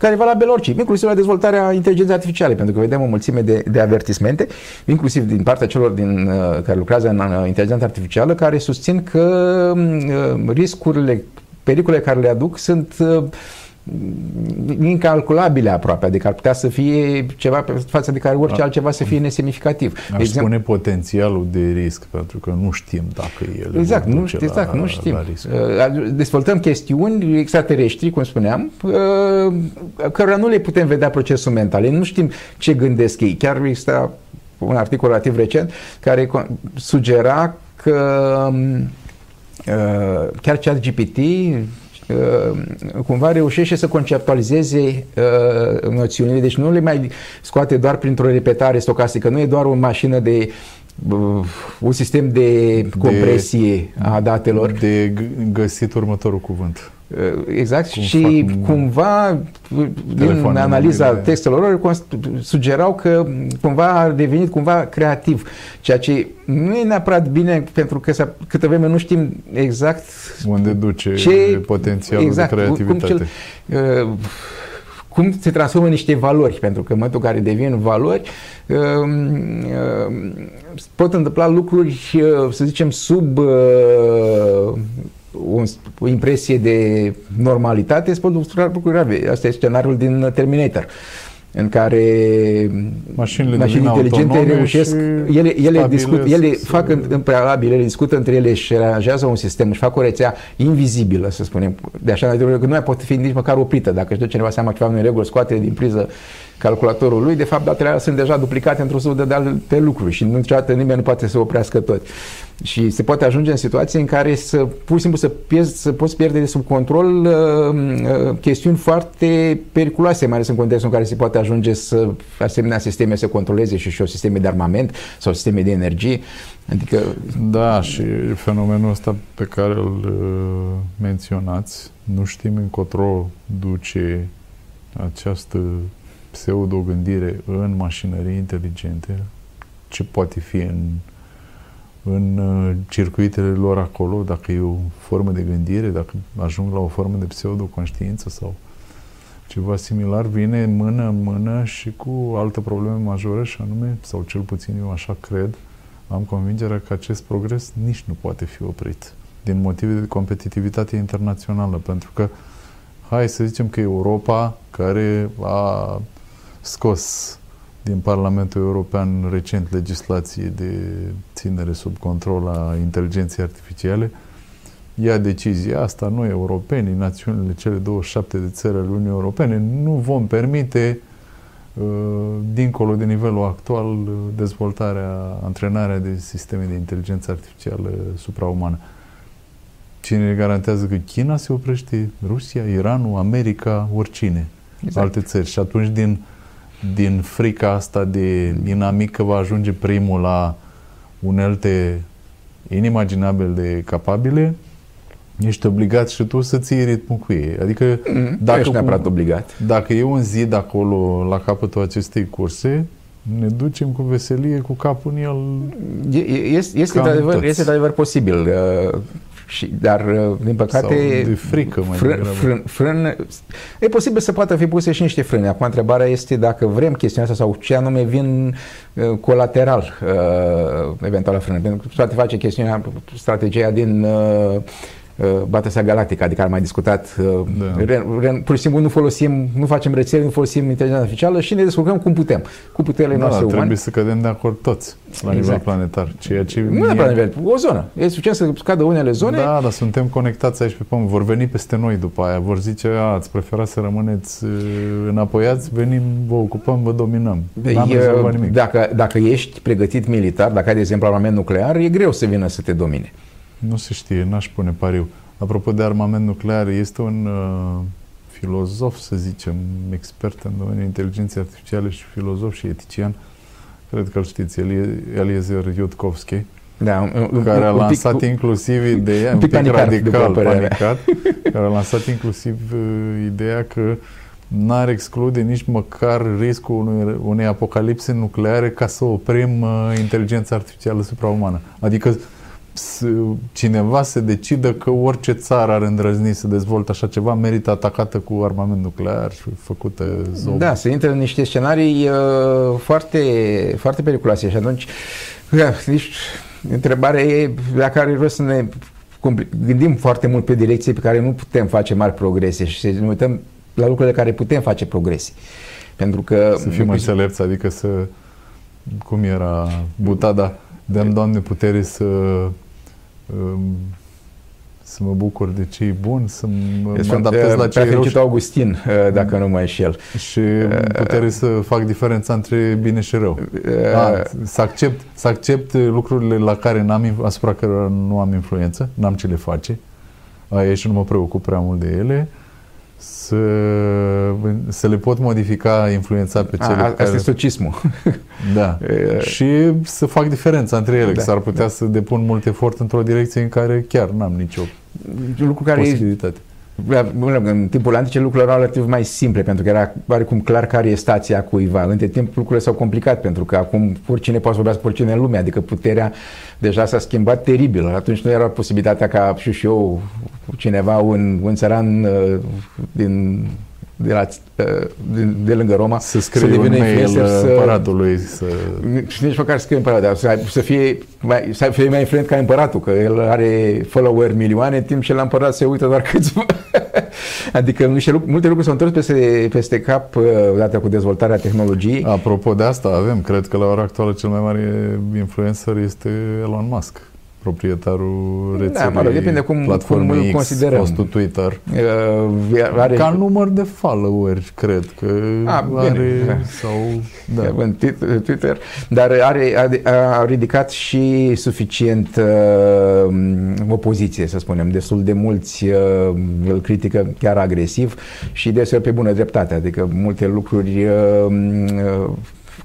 Care e valabil orice, inclusiv la dezvoltarea inteligenței artificiale, pentru că vedem o mulțime de, de avertismente, inclusiv din partea celor din, uh, care lucrează în uh, inteligența artificială, care susțin că uh, riscurile, pericolele care le aduc sunt uh, incalculabile aproape, adică ar putea să fie ceva pe față de care orice Da. altceva să fie nesemnificativ. Aș spune potențialul de risc, pentru că nu știm dacă el Exact, vor nu, duce exact, la, nu știm. La risc. Uh, Dezvoltăm chestiuni extraterestri, cum spuneam, uh, cărora nu le putem vedea procesul mental. Ei Nu știm ce gândesc ei. Chiar exista un articol relativ recent care co- sugera că um, uh, chiar chat GPT cumva reușește să conceptualizeze uh, noțiunile, deci nu le mai scoate doar printr-o repetare stocastică, nu e doar o mașină de uh, un sistem de compresie a datelor. De g- găsit următorul cuvânt. Uh, Exact, Cum și fac cumva din telefoanele analiza mobile. textelor lor const- sugerau că cumva a devenit cumva creativ, ceea ce nu e neapărat bine pentru că să- câtă vreme nu știm exact Unde duce ce potențialul exact, de creativitate. Cum, cel, uh, cum se transformă în niște valori, pentru că în momentul în care devin valori, uh, uh, pot întâmpla lucruri, uh, să zicem, sub uh, un, o impresie de normalitate, se pot întâmpla lucruri grave. Asta e scenariul din Terminator în care Mașinile mașini devin inteligente autonome reușesc, și ele, ele, stabilesc discut, ele să- fac în, în prealabil, ele discută între ele și aranjează un sistem, își fac o rețea invizibilă, să spunem, de așa natură că nu mai poate fi nici măcar oprită. Dacă își dă cineva seama că ceva nu e în regulă, scoate din priză calculatorul lui, de fapt datele alea sunt deja duplicate într-o sută de alte lucruri și niciodată nimeni nu poate să oprească tot. Și se poate ajunge în situații în care să pur și simplu să, pierzi, să poți pierde de sub control uh, uh, chestiuni foarte periculoase, mai ales în contextul în care se poate ajunge să asemenea sisteme să controleze și, și o sisteme de armament sau sisteme de energie. Adică Da, și fenomenul ăsta pe care îl uh, menționați, nu știm încotro duce această pseudo-gândire în mașinării inteligente, ce poate fi în, în uh, circuitele lor acolo, dacă e o formă de gândire, dacă ajung la o formă de pseudo-conștiință sau ceva similar, vine în mână în mână și cu altă problemă majoră și anume, sau cel puțin eu așa cred, am convingerea că acest progres nici nu poate fi oprit din motive de competitivitate internațională, pentru că hai să zicem că Europa, care a scos din Parlamentul European recent legislație de ținere sub control a inteligenței artificiale, ia decizia asta, noi europenii, națiunile, cele 27 de țări ale Uniunii Europene, nu vom permite uh, dincolo de nivelul actual uh, dezvoltarea, antrenarea de sisteme de inteligență artificială supraumană. Cine ne garantează că China se oprește, Rusia, Iranul, America, oricine, Exact. alte țări. Și atunci din, din frica asta de inamic că va ajunge primul la unelte inimaginabil de capabile, ești obligat și tu să ții ritmul cu ei. Adică mm, nu dacă, ești neapărat cum- obligat. dacă e un zid acolo la capătul acestei curse, ne ducem cu veselie cu capul în el. E- e- Este, este, Cam de adevăr, toți. este de adevăr posibil, uh, și, dar uh, din păcate Sau de frică mai frân, degrabă. frân, frân, e posibil să poată fi puse și niște frâne. Acum întrebarea este dacă vrem chestiunea asta sau ce anume vin uh, colateral uh, eventual la frână. Pentru că poate face chestiunea, strategia din uh, uh, Battlestar Galactica, adică am mai discutat. Uh, Da. re, re, pur și simplu nu folosim, nu facem rețele, nu folosim inteligența artificială și ne descurcăm cum putem, cu puterile Da, noastre trebuie umane. să cădem de acord toți la nivel Exact. planetar. Ceea ce Nu mie- neapărat la nivel, o zonă. E suficient să scadă unele zone. Da, dar suntem conectați aici pe pământ. Vor veni peste noi după aia. Vor zice, a, ați prefera să rămâneți uh, înapoiați, venim, vă ocupăm, vă dominăm. N-am E, rezolvat nimic. dacă, dacă ești pregătit militar, dacă ai, de exemplu, armament nuclear, e greu să vină să te domine. Nu se știe, n-aș pune pariu. Apropo de armament nuclear, este un uh, filozof, să zicem, expert în domeniul inteligenței artificiale și filozof și etician, cred că îl știți, Elie- Eliezer Yudkovsky, Da, un, un- care a un pic- lansat inclusiv ideea, un pic panicat, radical, după părerea mea. panicat, care a lansat inclusiv uh, ideea că n-ar exclude nici măcar riscul unui, unei apocalipse nucleare ca să oprim uh, inteligența artificială supraumană. Adică să, cineva se decidă că orice țară ar îndrăzni să dezvolte așa ceva, merită atacată cu armament nuclear și făcută zob. Da, se intră în niște scenarii uh, foarte, foarte periculoase și atunci uh, nici întrebarea e la care vreau să ne compli- gândim foarte mult pe direcții pe care nu putem face mari progrese și să ne uităm la lucrurile care putem face progrese. Pentru că Să fim înțelepți, adică să... Cum era Butada? Dăm, Doamne, putere să... um, Să mă bucur de ce e bun, să mă, mă adaptez la ce e rău și, fericitul Augustin, uh, dacă nu mă înșel. și putere să fac diferența între bine și rău. Uh, A, să, accept, să accept lucrurile la care n-am, inf- asupra cărora nu am influență, n-am ce le face, aia și nu mă preocup prea mult de ele, să, să le pot modifica, influența pe cele a, care... asta e stocismul. Da. Uh, Și să fac diferența între ele, Da, că s-ar putea să depun mult efort într-o direcție în care chiar n-am nicio lucru care e posibilitate. Da, bine, În timpul antice lucrurile erau relativ mai simple, pentru că era oarecum clar care e stația cuiva. Între timp lucrurile s-au complicat, pentru că acum oricine poate să vorbească cu oricine în lume, adică puterea deja s-a schimbat teribil. Atunci nu era posibilitatea ca și și eu, cineva, un, un țăran uh, din, de, la, uh, din, de lângă Roma, Să scrie un devină mail influencer, să- împăratului, să... și nici măcar să scrie împărat, dar să, să, fie mai, să fie mai influent ca împăratul, că el are follower milioane, în timp ce la împărat se uită doar câțiva. adică niște lucruri, multe lucruri s-au întors peste, peste cap uh, odată cu dezvoltarea tehnologiei. Apropo de asta, avem, cred că la ora actuală cel mai mare influencer este Elon Musk, proprietarul rețelei mă rog, depinde cum- platformei cum îl X, considerăm. fostul Twitter. Uh, are, Ca număr de followeri, cred că A, bine. are, sau, da. în Twi- Twitter, dar are, a, a ridicat și suficient uh, opoziție, să spunem. Destul de mulți uh, îl critică chiar agresiv și deseori pe bună dreptate. Adică multe lucruri uh, uh,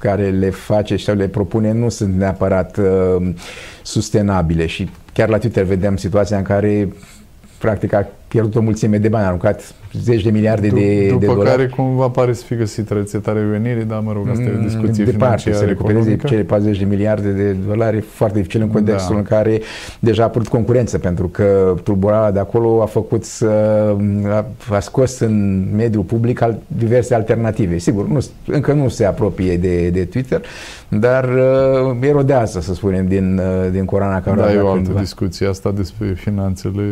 care le face sau le propune nu sunt neapărat uh, sustenabile și chiar la Twitter vedem situația în care practic a pierdut o mulțime de bani, a aruncat zeci de miliarde Du- de, După de dolari. care cumva pare să fi găsit rețeta revenirii, dar mă rog, asta e o discuție Mm, departe să financiară recupereze economică. cele 40 de miliarde de dolari e foarte dificil în contextul Da. în care deja a apărut concurență pentru că tulburarea de acolo a făcut să a, a scos în mediul public al, diverse alternative. Sigur, nu, încă nu se apropie de, de Twitter, dar uh, erodează, să spunem, din, uh, din coroana care Da, e o altă cândva. discuție asta despre finanțele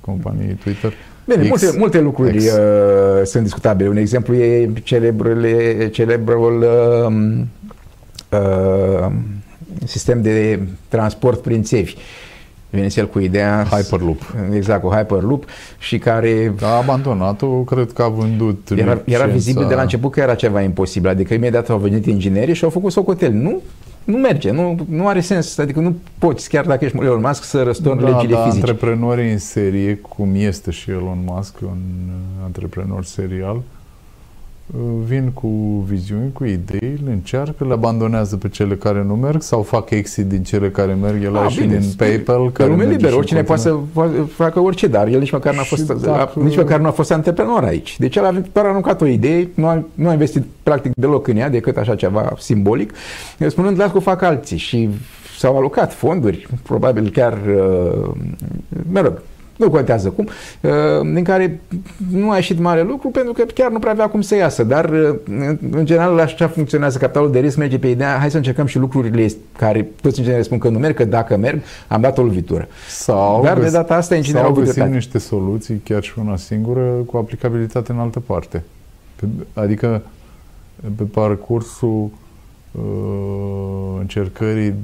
companiei Twitter. Bine, X, multe, multe lucruri X. uh, sunt discutabile. Un exemplu e celebrele, celebrul uh, uh, sistem de transport prin țevi. Vine el cu ideea Hyperloop. Exact, cu Hyperloop și care A abandonat-o, cred că a vândut era, era licența. vizibil de la început că era ceva imposibil. Adică imediat au venit inginerii și au făcut socotel. Nu, nu merge, nu, nu are sens. Adică nu poți, chiar dacă ești Elon Musk, să răstorni da, legile da, fizice. antreprenorii în serie, cum este și Elon Musk, un uh, antreprenor serial, uh, vin cu viziuni, cu idei, le încearcă, le abandonează pe cele care nu merg sau fac exit din cele care merg. El Ah, a și bine, din PayPal. Că lume merge liber, și oricine în poate să continuare. fa- facă orice, dar el nici măcar n-a Și fost, dacă- nici măcar nu a fost antreprenor aici. Deci el a doar aruncat o idee, nu a, nu a investit practic deloc în ea, decât așa ceva simbolic, spunând, las că o fac alții și s-au alocat fonduri, probabil chiar, uh, mă rog, nu contează cum, din care nu a ieșit mare lucru pentru că chiar nu prea avea cum să iasă, dar în general așa funcționează capitalul de risc, merge pe ideea, hai să încercăm și lucrurile care toți în general spun că nu merg, că dacă merg, am dat o lovitură. Sau dar de data asta inginerii au găsit niște soluții, chiar și una singură, cu aplicabilitate în altă parte. Adică pe parcursul uh, încercării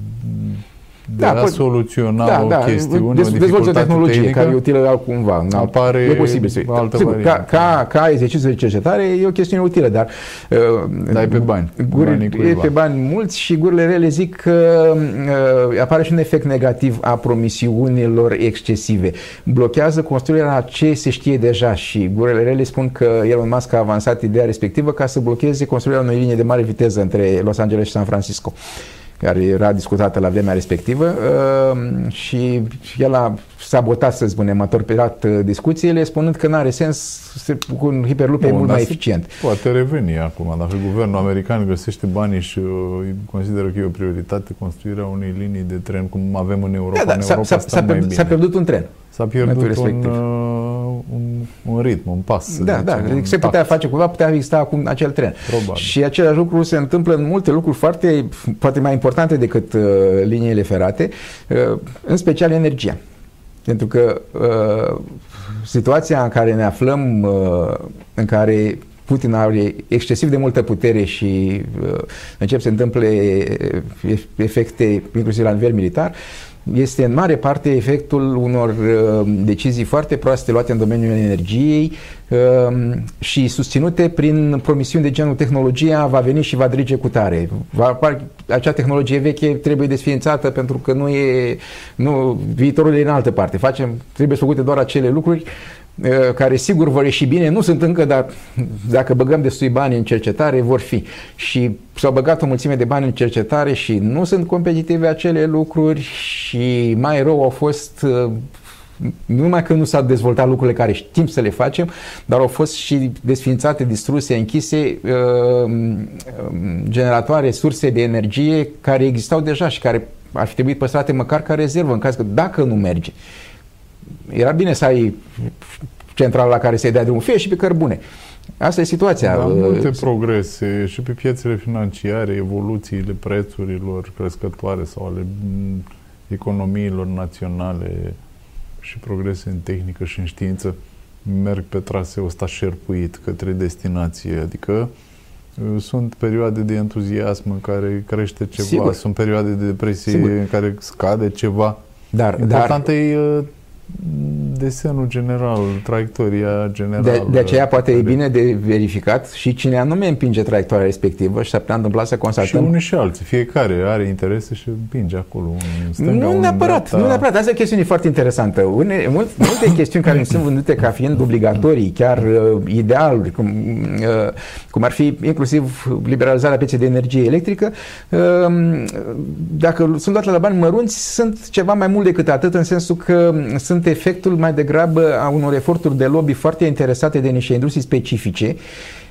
de da, a pot, soluționa da, o da, chestiune, dez, o dezvoltă tehnologie tehnică, care e utilă altcumva. Apare e posibil să altă Sigur, ca, ca, ca exercițiu de cercetare e o chestiune utilă, dar... Uh, Dai pe bani. Guri, e pe bani mulți și gurile rele zic că uh, apare și un efect negativ a promisiunilor excesive. Blochează construirea a ce se știe deja și gurile rele spun că Elon Musk a avansat ideea respectivă ca să blocheze construirea unei linii de mare viteză între Los Angeles și San Francisco care era discutată la vremea respectivă uh, și el a sabotat, să spunem, a torpedat uh, discuțiile, spunând că nu are sens cu un hiperloop e mult mai eficient. Poate reveni acum, dacă guvernul american găsește banii și uh, consideră că e o prioritate construirea unei linii de tren, cum avem în Europa, da, da, în Europa s-a, s-a, pierdut, s-a pierdut un tren. S-a pierdut un, uh, un, un ritm, un pas. Da, da, adică se putea face cumva, putea exista acum acel tren. Probabil. Și același lucru se întâmplă în multe lucruri foarte, poate mai importante decât uh, liniile ferate, uh, în special energia. Pentru că uh, situația în care ne aflăm, uh, în care Putin are excesiv de multă putere și uh, încep să se întâmple efecte inclusiv la nivel militar, este în mare parte efectul unor uh, decizii foarte proaste luate în domeniul energiei uh, și susținute prin promisiuni de genul tehnologia va veni și va drige cu tare. Va, acea tehnologie veche trebuie desființată pentru că nu e nu, viitorul e în altă parte. Facem, trebuie făcute doar acele lucruri uh, care sigur vor ieși bine, nu sunt încă, dar dacă băgăm destui bani în cercetare, vor fi. Și s-au băgat o mulțime de bani în cercetare și nu sunt competitive acele lucruri și mai rău au fost uh, nu numai că nu s-au dezvoltat lucrurile care știm să le facem, dar au fost și desfințate, distruse, închise uh, generatoare, surse de energie care existau deja și care ar fi trebuit păstrate măcar ca rezervă în caz că dacă nu merge. Era bine să ai centrala la care să-i dea drumul, fie și pe cărbune. Asta e situația. Da, multe progrese și pe piețele financiare, evoluțiile prețurilor crescătoare sau ale economiilor naționale și progrese în tehnică și în știință merg pe traseul ăsta șerpuit către destinație. Adică uh, sunt perioade de entuziasm în care crește ceva, Sigur. sunt perioade de depresie Sigur. în care scade ceva. Dar, Important dar... e uh, desenul general, traiectoria generală. De, de aceea poate e bine de verificat și cine anume împinge traiectoria respectivă și s-ar putea întâmpla să constatăm... Și unii și alții. Fiecare are interese și împinge acolo. Stânga, nu neapărat, nu neapărat. Asta e o chestiune foarte interesantă. Une, multe, multe chestiuni care sunt vândute ca fiind obligatorii, chiar uh, idealuri, cum, uh, cum ar fi inclusiv liberalizarea pieței de energie electrică, uh, dacă sunt luate la bani mărunți, sunt ceva mai mult decât atât, în sensul că sunt sunt efectul mai degrabă a unor eforturi de lobby foarte interesate de niște industrii specifice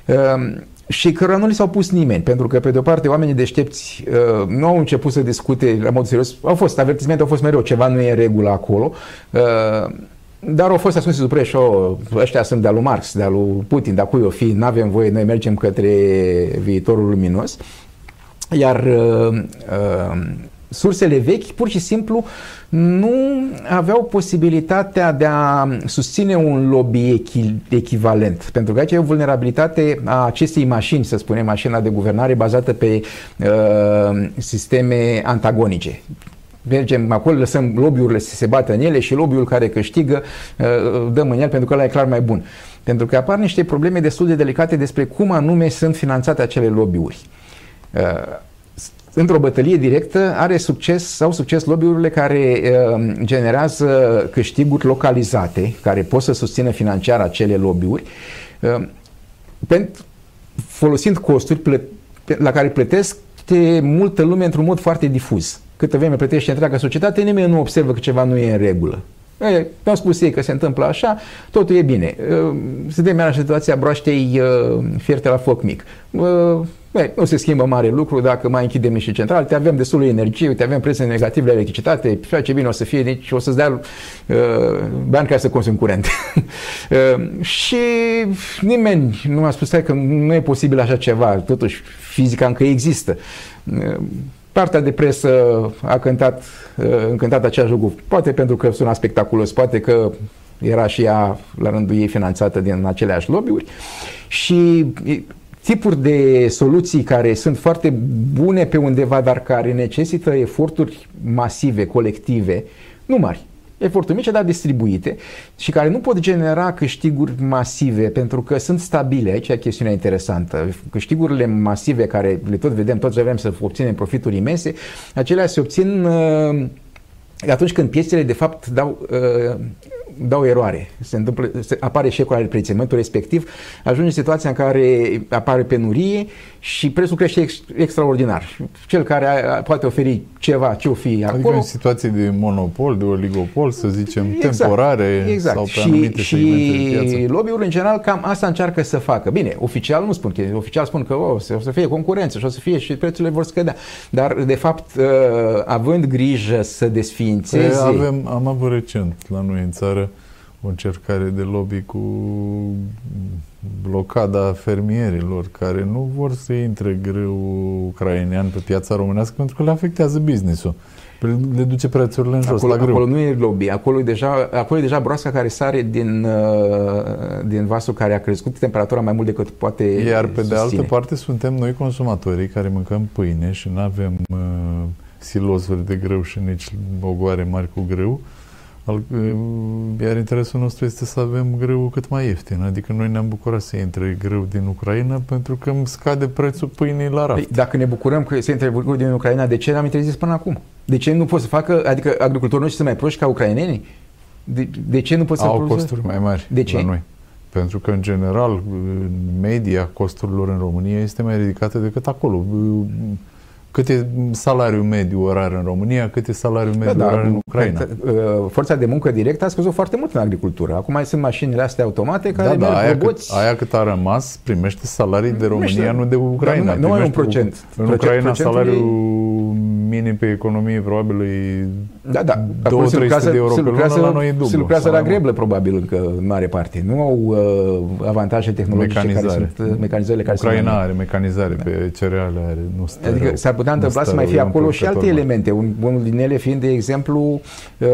um, și cărora nu li s-au pus nimeni, pentru că, pe de-o parte, oamenii deștepți uh, nu au început să discute la mod serios, au fost avertismente, au fost mereu, ceva nu e în regulă acolo, uh, dar au fost ascunse sub preș, ăștia sunt de-a lui Marx, de-a lui Putin, de-a cui o fi, nu avem voie, noi mergem către viitorul luminos, iar uh, uh, sursele vechi pur și simplu nu aveau posibilitatea de a susține un lobby echivalent. Pentru că aici e o vulnerabilitate a acestei mașini, să spunem, mașina de guvernare bazată pe uh, sisteme antagonice mergem acolo, lăsăm lobby-urile să se bată în ele și lobby-ul care câștigă uh, dăm în el pentru că ăla e clar mai bun. Pentru că apar niște probleme destul de delicate despre cum anume sunt finanțate acele lobby-uri. Uh, într-o bătălie directă are succes sau succes lobby-urile care uh, generează câștiguri localizate, care pot să susțină financiar acele lobby-uri, uh, pentru, folosind costuri plă- la care plătesc multă lume într-un mod foarte difuz. Câtă vreme plătește întreaga societate, nimeni nu observă că ceva nu e în regulă. E, au spus ei că se întâmplă așa, totul e bine. Suntem în situația broaștei fierte la foc mic Băi, nu se schimbă mare lucru dacă mai închidem niște centrale, te avem destul de energie, te avem prețe negative la electricitate, ceea ce bine o să fie, nici o să-ți dea uh, bani care să consumi curent. uh, și nimeni nu a spus că nu e posibil așa ceva, totuși fizica încă există. Uh, partea de presă a cântat, uh, încântat același lucru, poate pentru că suna spectaculos, poate că era și ea la rândul ei finanțată din aceleași lobby-uri și tipuri de soluții care sunt foarte bune pe undeva, dar care necesită eforturi masive, colective, nu mari, eforturi mici, dar distribuite și care nu pot genera câștiguri masive pentru că sunt stabile. Aici e chestiunea interesantă. Câștigurile masive care le tot vedem, toți vrem să obținem profituri imense, acelea se obțin uh, atunci când piețele de fapt dau uh, dau eroare, se întâmplă, se, apare eșecul al prețământul respectiv, ajunge în situația în care apare penurie și prețul crește ex, extraordinar. Cel care a, poate oferi ceva, ce o fi adică acolo... în situație de monopol, de oligopol, să zicem, exact, temporare exact. sau pe și, anumite și segmente de piață. lobby-ul în general cam asta încearcă să facă. Bine, oficial nu spun, că oficial spun că oh, o să fie concurență și o să fie și prețurile vor scădea. Dar, de fapt, uh, având grijă să desființeze... Păi avem, am avut recent la noi în țară o încercare de lobby cu blocada fermierilor care nu vor să intre greu ucrainean pe piața românească pentru că le afectează business-ul. Le duce prețurile în jos acolo, la greu. Acolo nu e lobby, acolo e deja, acolo e deja broasca care sare din, uh, din vasul care a crescut temperatura mai mult decât poate Iar pe susține. de altă parte suntem noi consumatorii care mâncăm pâine și nu avem uh, silozuri de grâu și nici ogoare mari cu grâu. Al, iar interesul nostru este să avem grâu cât mai ieftin. Adică noi ne-am bucurat să intre grâu din Ucraina pentru că îmi scade prețul pâinii la raft. Păi, dacă ne bucurăm că se intre grâu din Ucraina, de ce n-am interzis până acum? De ce nu pot să facă, adică agricultorii noștri sunt mai proști ca ucrainenii? De, de ce nu pot să Au producă? costuri mai mari De ce? la noi. Pentru că, în general, media costurilor în România este mai ridicată decât acolo. Cât e salariul mediu orar în România, cât e salariul mediu da, orar în Ucraina. Forța de muncă directă a scăzut foarte mult în agricultură. Acum mai sunt mașinile astea automate care da, da, merg aia roboți. Cât, aia cât a rămas primește salarii de România, nu de Ucraina. Nu, nu mai e un procent. În procent, Ucraina salariul minim pe economie probabil e da, da. 200 de euro pe lună, la noi e dublu. Se lucrează la greblă probabil încă în mare parte. Nu au uh, avantaje tehnologice mecanizare. care sunt mecanizările care Ucraina sunt are mecanizare pe cereale, are, nu stă Adică rău, s-ar putea întâmpla să mai fie acolo și alte elemente. Un, unul din ele fiind, de exemplu, uh,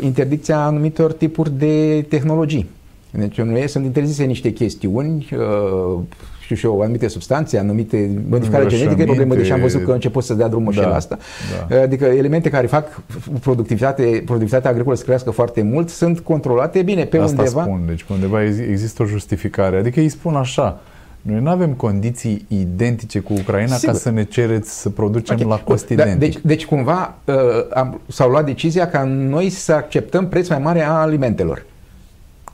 interdicția anumitor tipuri de tehnologii. Deci nu e, sunt interzise niște chestiuni, uh, știu și eu, anumite substanțe, anumite modificare genetică, e problemă, deși am văzut că a început să dea drumul da, și la asta. Da. Adică elemente care fac productivitate, productivitatea agricolă să crească foarte mult, sunt controlate bine pe asta undeva. spun, deci pe undeva există o justificare. Adică îi spun așa, noi nu avem condiții identice cu Ucraina Sigur. ca să ne cereți să producem okay. la cost da, identic. Deci, deci cumva uh, am, s-au luat decizia ca noi să acceptăm preț mai mare a alimentelor.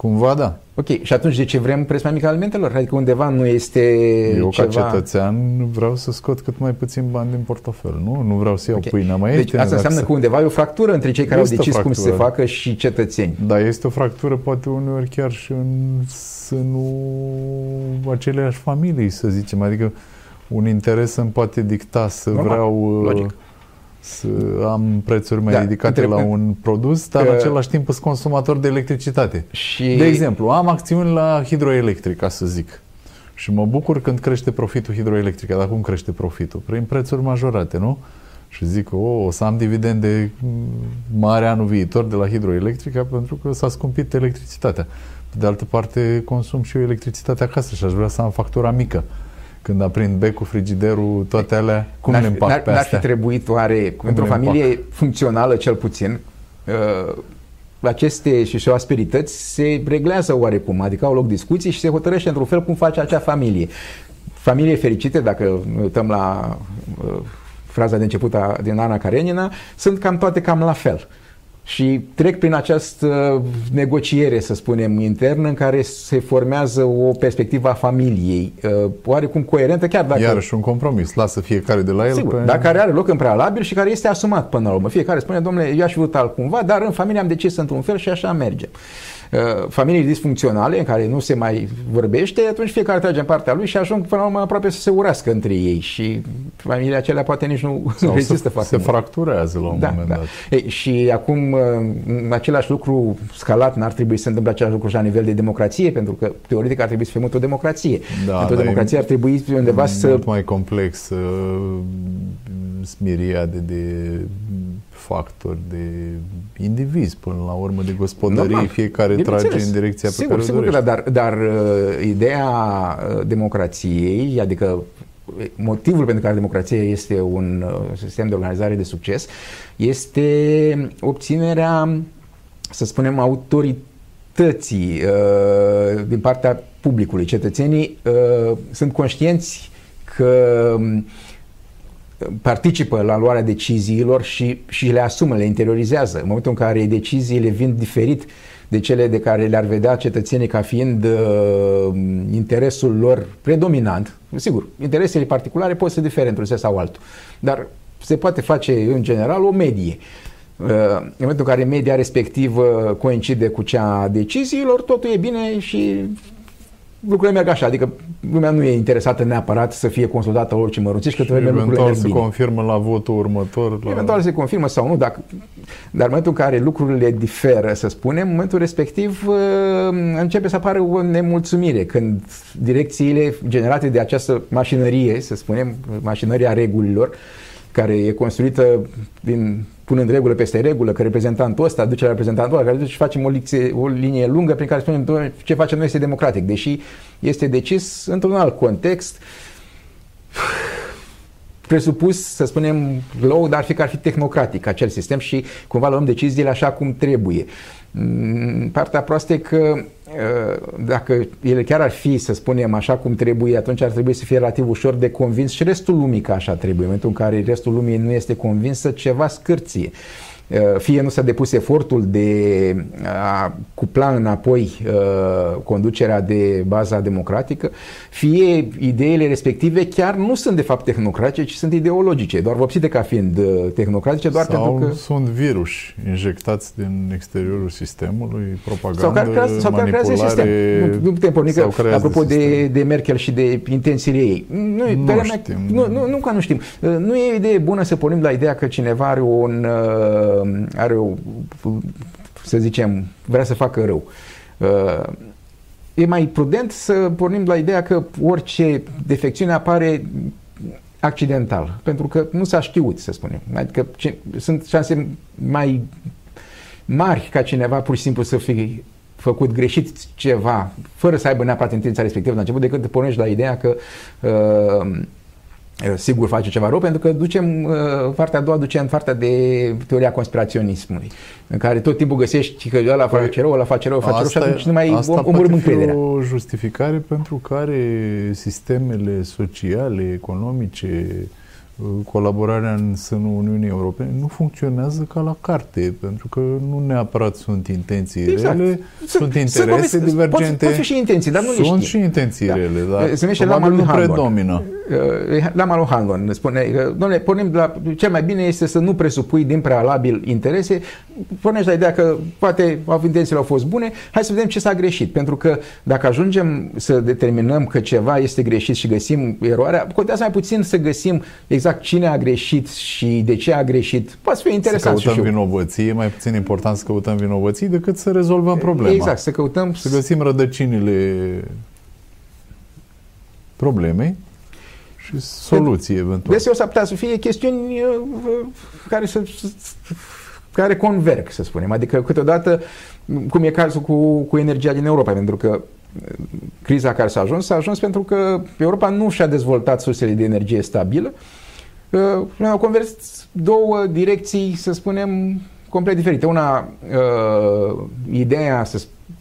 Cumva da. Ok, și atunci de ce vrem preț mai mic al alimentelor? Adică undeva nu este Eu ceva... ca cetățean vreau să scot cât mai puțin bani din portofel, nu? Nu vreau să iau okay. pâinea mai Deci asta înseamnă să... că undeva e o fractură între cei care este au decis cum să se facă și cetățeni. Da, este o fractură poate uneori chiar și în sânul aceleași familii, să zicem. Adică un interes îmi poate dicta să Normal, vreau... Logic să am prețuri mai da, ridicate la un produs, dar în același timp sunt consumator de electricitate. Și... De exemplu, am acțiuni la hidroelectric, ca să zic. Și mă bucur când crește profitul hidroelectric. Dar cum crește profitul? Prin prețuri majorate, nu? Și zic, oh, o să am dividende mare anul viitor de la hidroelectrica pentru că s-a scumpit electricitatea. Pe de altă parte, consum și eu electricitate acasă și aș vrea să am factura mică când aprind becul, frigiderul, toate alea, cum ne împac pe astea? N-ar fi trebuit oare, cum într-o familie împac? funcțională cel puțin, uh, aceste și și asperități se reglează oarecum, adică au loc discuții și se hotărăște într-un fel cum face acea familie. Familie fericite, dacă ne uităm la uh, fraza de început a, din Ana Karenina, sunt cam toate cam la fel și trec prin această negociere, să spunem, internă în care se formează o perspectivă a familiei, uh, oarecum coerentă, chiar dacă... Iarăși un compromis, lasă fiecare de la el. Sigur, pe... dar care are loc în prealabil și care este asumat până la urmă. Fiecare spune, domnule, eu aș fi vrut altcumva, dar în familie am decis într-un fel și așa merge. uh, familii disfuncționale în care nu se mai vorbește, atunci fiecare trage în partea lui și ajung până la urmă aproape să se urască între ei și familiile acelea poate nici nu Sau rezistă se, foarte se mult. fracturează la un Da, moment da. dat. Ei, și acum uh, același lucru scalat n-ar trebui să se întâmple același lucru și la nivel de democrație, pentru că teoretic ar trebui să fie mult o democrație. Da, Într-o dar e democrație ar trebui undeva să mult mai complex uh, smiriade de factori, de indivizi până la urmă, de gospodării, Normal. fiecare Bineînțeles. trage în direcția pe sigur, care o sigur că dorește. da, dar, dar uh, ideea uh, democrației, adică uh, motivul pentru care democrația este un uh, sistem de organizare de succes, este obținerea, să spunem, autorității uh, din partea publicului. Cetățenii uh, sunt conștienți că um, participă la luarea deciziilor și, și le asumă, le interiorizează. În momentul în care deciziile vin diferit de cele de care le-ar vedea cetățenii ca fiind uh, interesul lor predominant, sigur, interesele particulare pot să difere într-un sens sau altul, dar se poate face în general o medie. Uh, În momentul în care media respectivă coincide cu cea a deciziilor, totul e bine și lucrurile merg așa, adică lumea nu e interesată neapărat să fie consultată orice mărunțiș, că Și trebuie lucrurile eventual merg se bine. confirmă la votul următor. La... Eventual se confirmă sau nu, dacă, dar în momentul în care lucrurile diferă, să spunem, în momentul respectiv uh, începe să apară o nemulțumire când direcțiile generate de această mașinărie, să spunem, mașinăria regulilor, care e construită din punând regulă peste regulă, că reprezentantul ăsta duce la reprezentantul ăla, care duce și facem o, licție, o linie lungă prin care spunem "Doamne, ce facem noi este democratic, deși este decis într-un alt context presupus, să spunem, low, dar fi că ar fi tehnocratic acel sistem și cumva luăm deciziile așa cum trebuie. Mm, Partea proastă e că uh, dacă ele chiar ar fi, să spunem, așa cum trebuie, atunci ar trebui să fie relativ ușor de convins și restul lumii că așa trebuie. În momentul în care restul lumii nu este convinsă, ceva scârție. Uh, Fie nu s-a depus efortul de a cupla înapoi uh, conducerea de baza democratică, fie ideile respective chiar nu sunt de fapt tehnocratice, ci sunt ideologice, doar vopsite ca fiind uh, tehnocratice, doar sau pentru că... sunt virus injectați din exteriorul sistemului, propagandă, Sau care creează, sau care creează sistem. Nu, nu putem porni că, sau creează apropo de, sistem. de Merkel și de intențiile ei. Nu, Nu părerea mea- știm. Nu, nu, nu ca nu știm. Nu e o idee bună să pornim la ideea că cineva are un, uh, are o, să zicem, vrea să facă rău. Uh, E mai prudent să pornim la ideea că orice defecțiune apare accidental, pentru că nu s-a știut, să spunem. Adică ce, sunt șanse mai mari ca cineva pur și simplu să fie făcut greșit ceva, fără să aibă neapărat intenția respectivă la început, decât te pornești la ideea că uh, sigur face ceva rău, pentru că ducem, uh, partea a doua ducem partea de teoria conspiraționismului, în care tot timpul găsești că ăla face rău, ăla face rău, face rău și atunci nu mai asta om- omorâm poate fi încrederea. o justificare pentru care sistemele sociale, economice, colaborarea în sânul Uniunii Europene nu funcționează ca la carte, pentru că nu neapărat sunt intenții Exact. rele, sunt interese convins- divergente. Pot, pot fi și intenții, dar nu le sunt știi. și intenții Da. rele, dar Se numește probabil lama nu lui Hanlon. predomină. Uh, Lama lui Hanlon ne spune că, domnule, pornim la, cel mai bine este să nu presupui din prealabil interese, pornești la ideea că poate intențiile au fost bune, hai să vedem ce s-a greșit, pentru că dacă ajungem să determinăm că ceva este greșit și găsim eroarea, contează mai puțin să găsim exact cine a greșit și de ce a greșit. Poate să fie Să interesant și căutăm știu. vinovății, e mai puțin important să căutăm vinovății decât să rezolvăm problema. Exact, să căutăm Să găsim rădăcinile problemei și soluții eventual. Deseori s-ar putea să fie chestiuni uh, care să care converg, să spunem. Adică câteodată, cum e cazul cu, cu energia din Europa, pentru că uh, criza care s-a ajuns, s-a ajuns pentru că Europa nu și-a dezvoltat sursele de energie stabilă. Uh, Au convers două direcții, să spunem, complet diferite. Una, uh, ideea să, sp-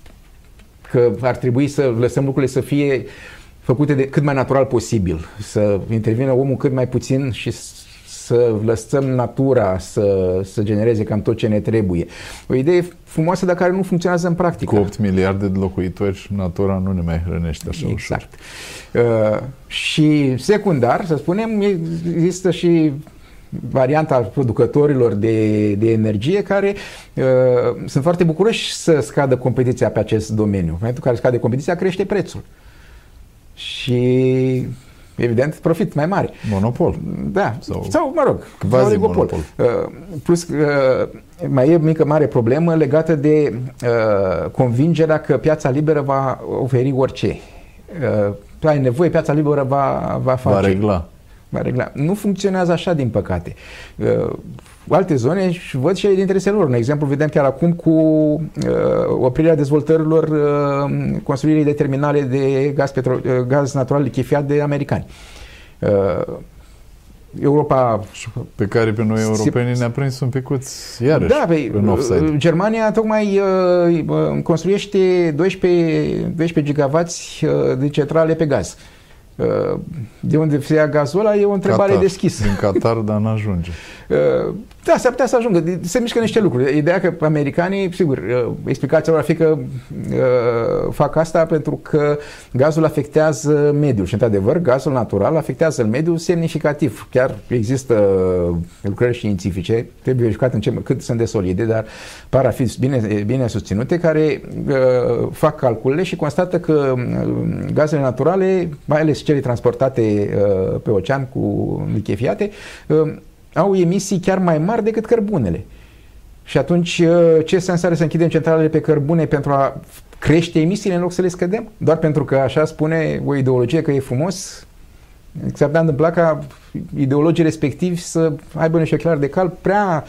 că ar trebui să lăsăm lucrurile să fie făcute de cât mai natural posibil, să intervină omul cât mai puțin și s- să lăsăm natura să, să genereze cam tot ce ne trebuie. O idee frumoasă, dar care nu funcționează în practică. Cu 8 miliarde de locuitori, natura nu ne mai hrănește așa ușor. Exact. Uh, și secundar, să spunem, există și varianta producătorilor de, de energie care uh, sunt foarte bucuroși să scadă competiția pe acest domeniu. În momentul în care scade competiția, crește prețul. Și evident, profit mai mare. Monopol. Da, sau, sau mă rog, sau oligopol. Uh, plus, uh, mai e mică mare problemă legată de uh, convingerea că piața liberă va oferi orice. Uh, tu ai nevoie, piața liberă va, va face. Va regla. Va regla. Nu funcționează așa, din păcate. Uh, alte zone și văd și de interesele lor. Un exemplu vedem chiar acum cu uh, oprirea dezvoltărilor uh, construirii de terminale de gaz, petro, uh, gaz natural lichefiat de americani. Uh, Europa... Pe care pe noi europenii ne-a prins un picuț iarăși da, pe, în offside. Uh, Germania tocmai uh, uh construiește 12, 12 gigavați uh, de centrale pe gaz. Uh, de unde se ia gazul ăla e o întrebare Qatar, deschisă. Din Qatar, dar n-ajunge. Uh, da, s-ar putea să ajungă. Se mișcă niște lucruri. Ideea că americanii, sigur, uh, explicația lor ar fi că uh, fac asta pentru că gazul afectează mediul. Și, într-adevăr, gazul natural afectează mediul semnificativ. Chiar există lucrări științifice, trebuie verificat în ce, cât sunt de solide, dar par a fi bine, bine susținute, care uh, fac calculele și constată că gazele naturale, mai ales cele transportate uh, pe ocean cu lichefiate, uh, au emisii chiar mai mari decât cărbunele. Și atunci uh, ce sens are să închidem centralele pe cărbune pentru a crește emisiile în loc să le scădem? Doar pentru că așa spune o ideologie că e frumos? S-ar putea întâmpla ca ideologii respectivi să aibă niște clar de cal prea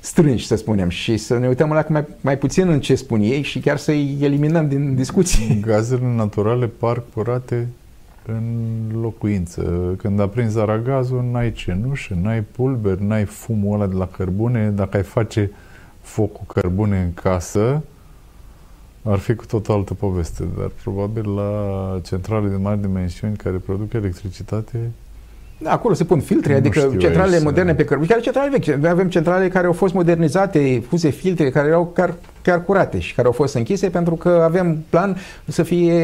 strângi, să spunem, și să ne uităm la mai, mai puțin în ce spun ei și chiar să-i eliminăm din discuții. Gazele naturale par curate în locuință. Când aprinzi aragazul, n-ai cenușă, n-ai pulber, n-ai fumul ăla de la cărbune. Dacă ai face foc cu cărbune în casă, ar fi cu tot o altă poveste, dar probabil la centrale de mari dimensiuni care produc electricitate da, acolo se pun filtre, nu adică centralele moderne pe cărbune, chiar centrale vechi. Noi avem centrale care au fost modernizate, puse filtre, care erau chiar, chiar curate și care au fost închise pentru că avem plan să fie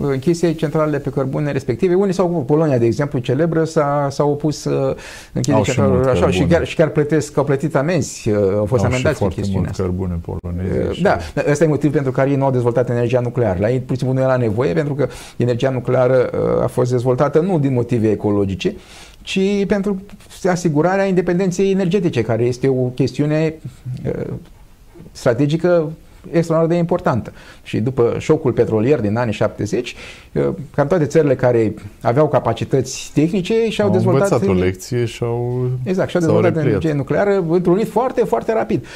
închise centralele pe cărbune respective. Unii sau Polonia, de exemplu, celebră, s-a, s-a opus să închide centralele așa și chiar, și chiar plătesc, au plătit amenzi, uh, au fost au amendați în chestiunea asta. cărbune poloneze. Uh, da, ăsta e motiv pentru care ei nu au dezvoltat energia nucleară. La ei, pur și simplu, nu era nevoie pentru că energia nucleară uh, a fost dezvoltată nu din motive ecologice, ecologice, ci pentru asigurarea independenței energetice, care este o chestiune uh, strategică extraordinar de importantă. Și după șocul petrolier din anii 70, uh, cam toate țările care aveau capacități tehnice și-au au dezvoltat... Au o lecție și au Exact, și-au dezvoltat energie nucleară într-un rit foarte, foarte rapid.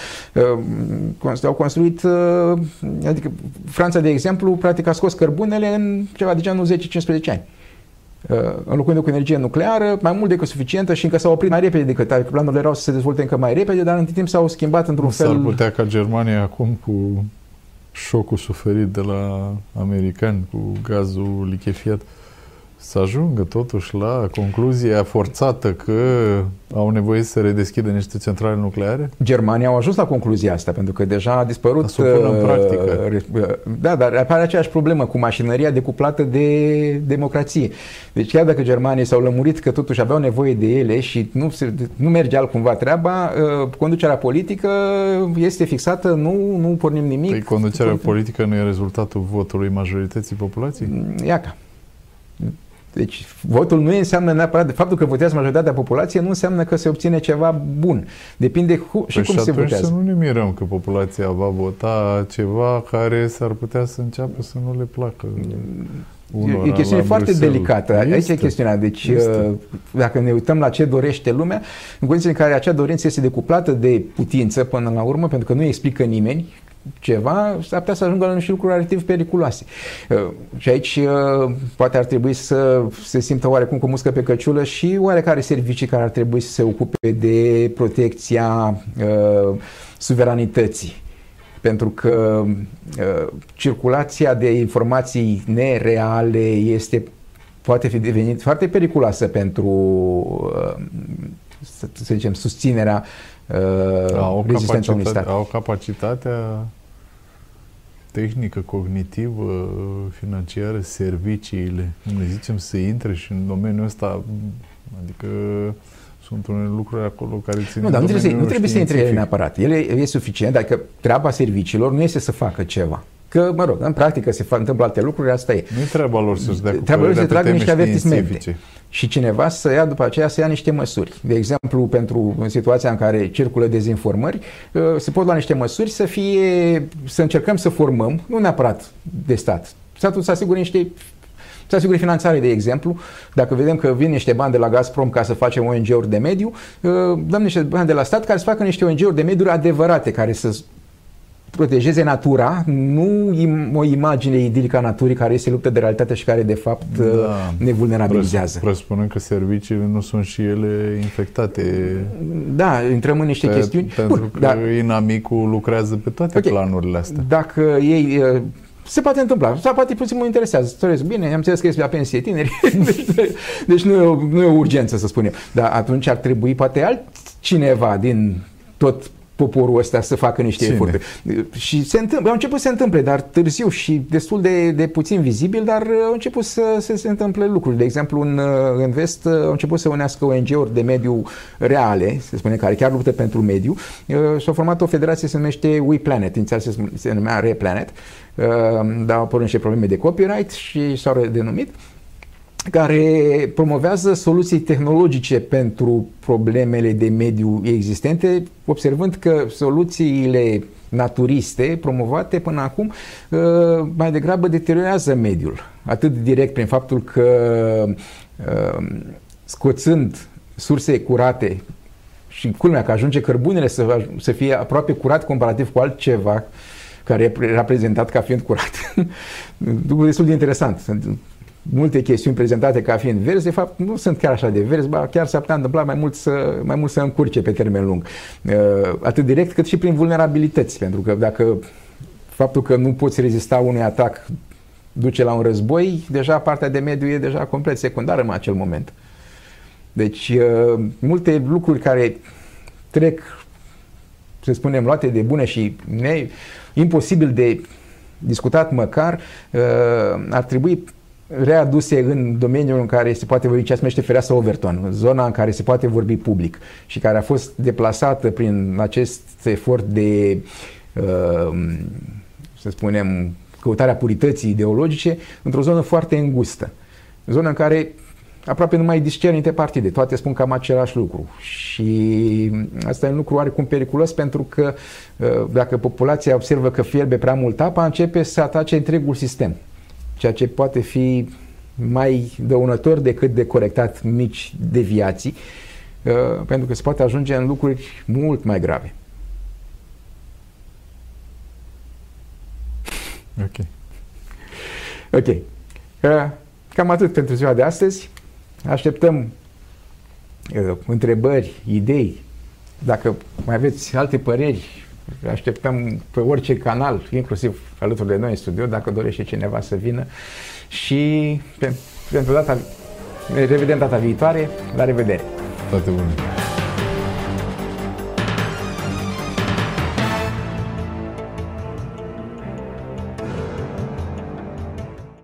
Uh, au construit, adică Franța, de exemplu, practic a scos cărbunele în ceva de genul 10-15 ani. Uh, înlocuindu cu energie nucleară, mai mult decât suficientă și încă s-au oprit mai repede decât adică planurile erau să se dezvolte încă mai repede, dar în timp s-au schimbat într-un fel. S-ar putea ca Germania acum cu șocul suferit de la americani cu gazul lichefiat să ajungă totuși la concluzia forțată că au nevoie să redeschidă niște centrale nucleare? Germania au ajuns la concluzia asta, pentru că deja a dispărut... Să în uh, practică. Uh, da, dar apare aceeași problemă cu mașinăria decuplată de democrație. Deci chiar dacă Germania s-au lămurit că totuși aveau nevoie de ele și nu, se, nu merge altcumva treaba, uh, conducerea politică este fixată, nu, nu pornim nimic. Păi conducerea politică nu e rezultatul votului majorității populației? Iaca. Deci votul nu înseamnă neapărat, de faptul că votează majoritatea populației nu înseamnă că se obține ceva bun. Depinde cu, și păi cum și se votează. să nu ne mirăm că populația va vota ceva care s-ar putea să înceapă să nu le placă. Unora e o chestiune foarte Bruxelles. delicată. Este. Aici e chestiunea. Deci, este. Uh, dacă ne uităm la ce dorește lumea, în condiții în care acea dorință este decuplată de putință până la urmă, pentru că nu explică nimeni, ceva, s-ar putea să ajungă la niște lucruri relativ periculoase. Uh, și aici uh, poate ar trebui să se simtă oarecum cu muscă pe căciulă și oarecare servicii care ar trebui să se ocupe de protecția uh, suveranității. Pentru că uh, circulația de informații nereale este poate fi devenit foarte periculoasă pentru uh, să, să zicem, susținerea uh, au rezistenței unui stat. Au capacitatea tehnică, cognitivă, financiară, serviciile, ne zicem, să intre și în domeniul ăsta, adică Sunt unele lucruri acolo care țin Nu, dar nu trebuie, să, nu trebuie să intre neapărat. El e, e suficient, adică treaba serviciilor nu este să facă ceva. Că, mă rog, în practică se întâmplă alte lucruri, asta e. Nu e treaba lor să-și dea Treaba lor să tragă niște avertismente. Și cineva să ia după aceea să ia niște măsuri. De exemplu, pentru în situația în care circulă dezinformări, uh, se pot lua niște măsuri să fie, să încercăm să formăm, nu neapărat de stat. Statul să asigure niște să asigure finanțare, de exemplu. Dacă vedem că vin niște bani de la Gazprom ca să facem ONG-uri de mediu, uh, dăm niște bani de la stat care să facă niște ONG-uri de mediu adevărate, care să protejeze natura, nu o imagine idilică a naturii care este luptă de realitate și care de fapt da. Uh, ne vulnerabilizează. Presupunând că serviciile nu sunt și ele infectate. Da, intrăm în niște pe, chestiuni. Pentru Bun, că da. inamicul lucrează pe toate okay. planurile astea. Dacă ei uh, se poate întâmpla. Sau poate puțin mă interesează. Trăiesc bine, am înțeles că este la pensie tineri, deci, deci nu, e o, nu e o urgență, să spunem. Dar atunci ar trebui poate altcineva din tot poporul ăsta să facă niște Cine? eforturi. Și se întâmplă, au început să se întâmple, dar târziu și destul de, de puțin vizibil, dar au început să, să se întâmple lucruri. De exemplu, în, în vest au început să unească ONG-uri de mediu reale, se spune, care chiar luptă pentru mediu. S-a format o federație, se numește We Planet, inițial se, se numea Replanet, dar au apărut niște probleme de copyright și s-au redenumit care promovează soluții tehnologice pentru problemele de mediu existente, observând că soluțiile naturiste promovate până acum uh, mai degrabă deteriorează mediul. Atât direct prin faptul că uh, scoțând surse curate și culmea că ajunge cărbunele să, să fie aproape curat comparativ cu altceva care e reprezentat ca fiind curat. Lucru destul de interesant multe chestiuni prezentate ca fiind verzi, de fapt nu sunt chiar așa de verzi, ba chiar s-ar putea întâmpla mai mult să, mai mult să încurce pe termen lung. Uh, atât direct cât și prin vulnerabilități, pentru că dacă faptul că nu poți rezista unui atac duce la un război, deja partea de mediu e deja complet secundară în acel moment. Deci uh, multe lucruri care trec, să spunem, luate de bune și ne, imposibil de discutat măcar, uh, ar trebui readuse în domeniul în care se poate vorbi ce se numește fereastra Overton, zona în care se poate vorbi public și care a fost deplasată prin acest efort de, uh, să spunem, căutarea purității ideologice într-o zonă foarte îngustă. Zonă în care aproape nu mai discern între partide, toate spun cam același lucru. Și asta e un lucru oarecum periculos pentru că uh, dacă populația observă că fierbe prea mult apa, începe să atace întregul sistem ceea ce poate fi mai dăunător decât de corectat mici deviații, uh, pentru că se poate ajunge în lucruri mult mai grave. Ok. Ok. Uh, cam atât pentru ziua de astăzi. Așteptăm uh, întrebări, idei. Dacă mai aveți alte păreri, așteptăm pe orice canal, inclusiv alături de noi în studio, dacă dorește cineva să vină și pentru data, ne revedem data viitoare, la revedere! Toate bune!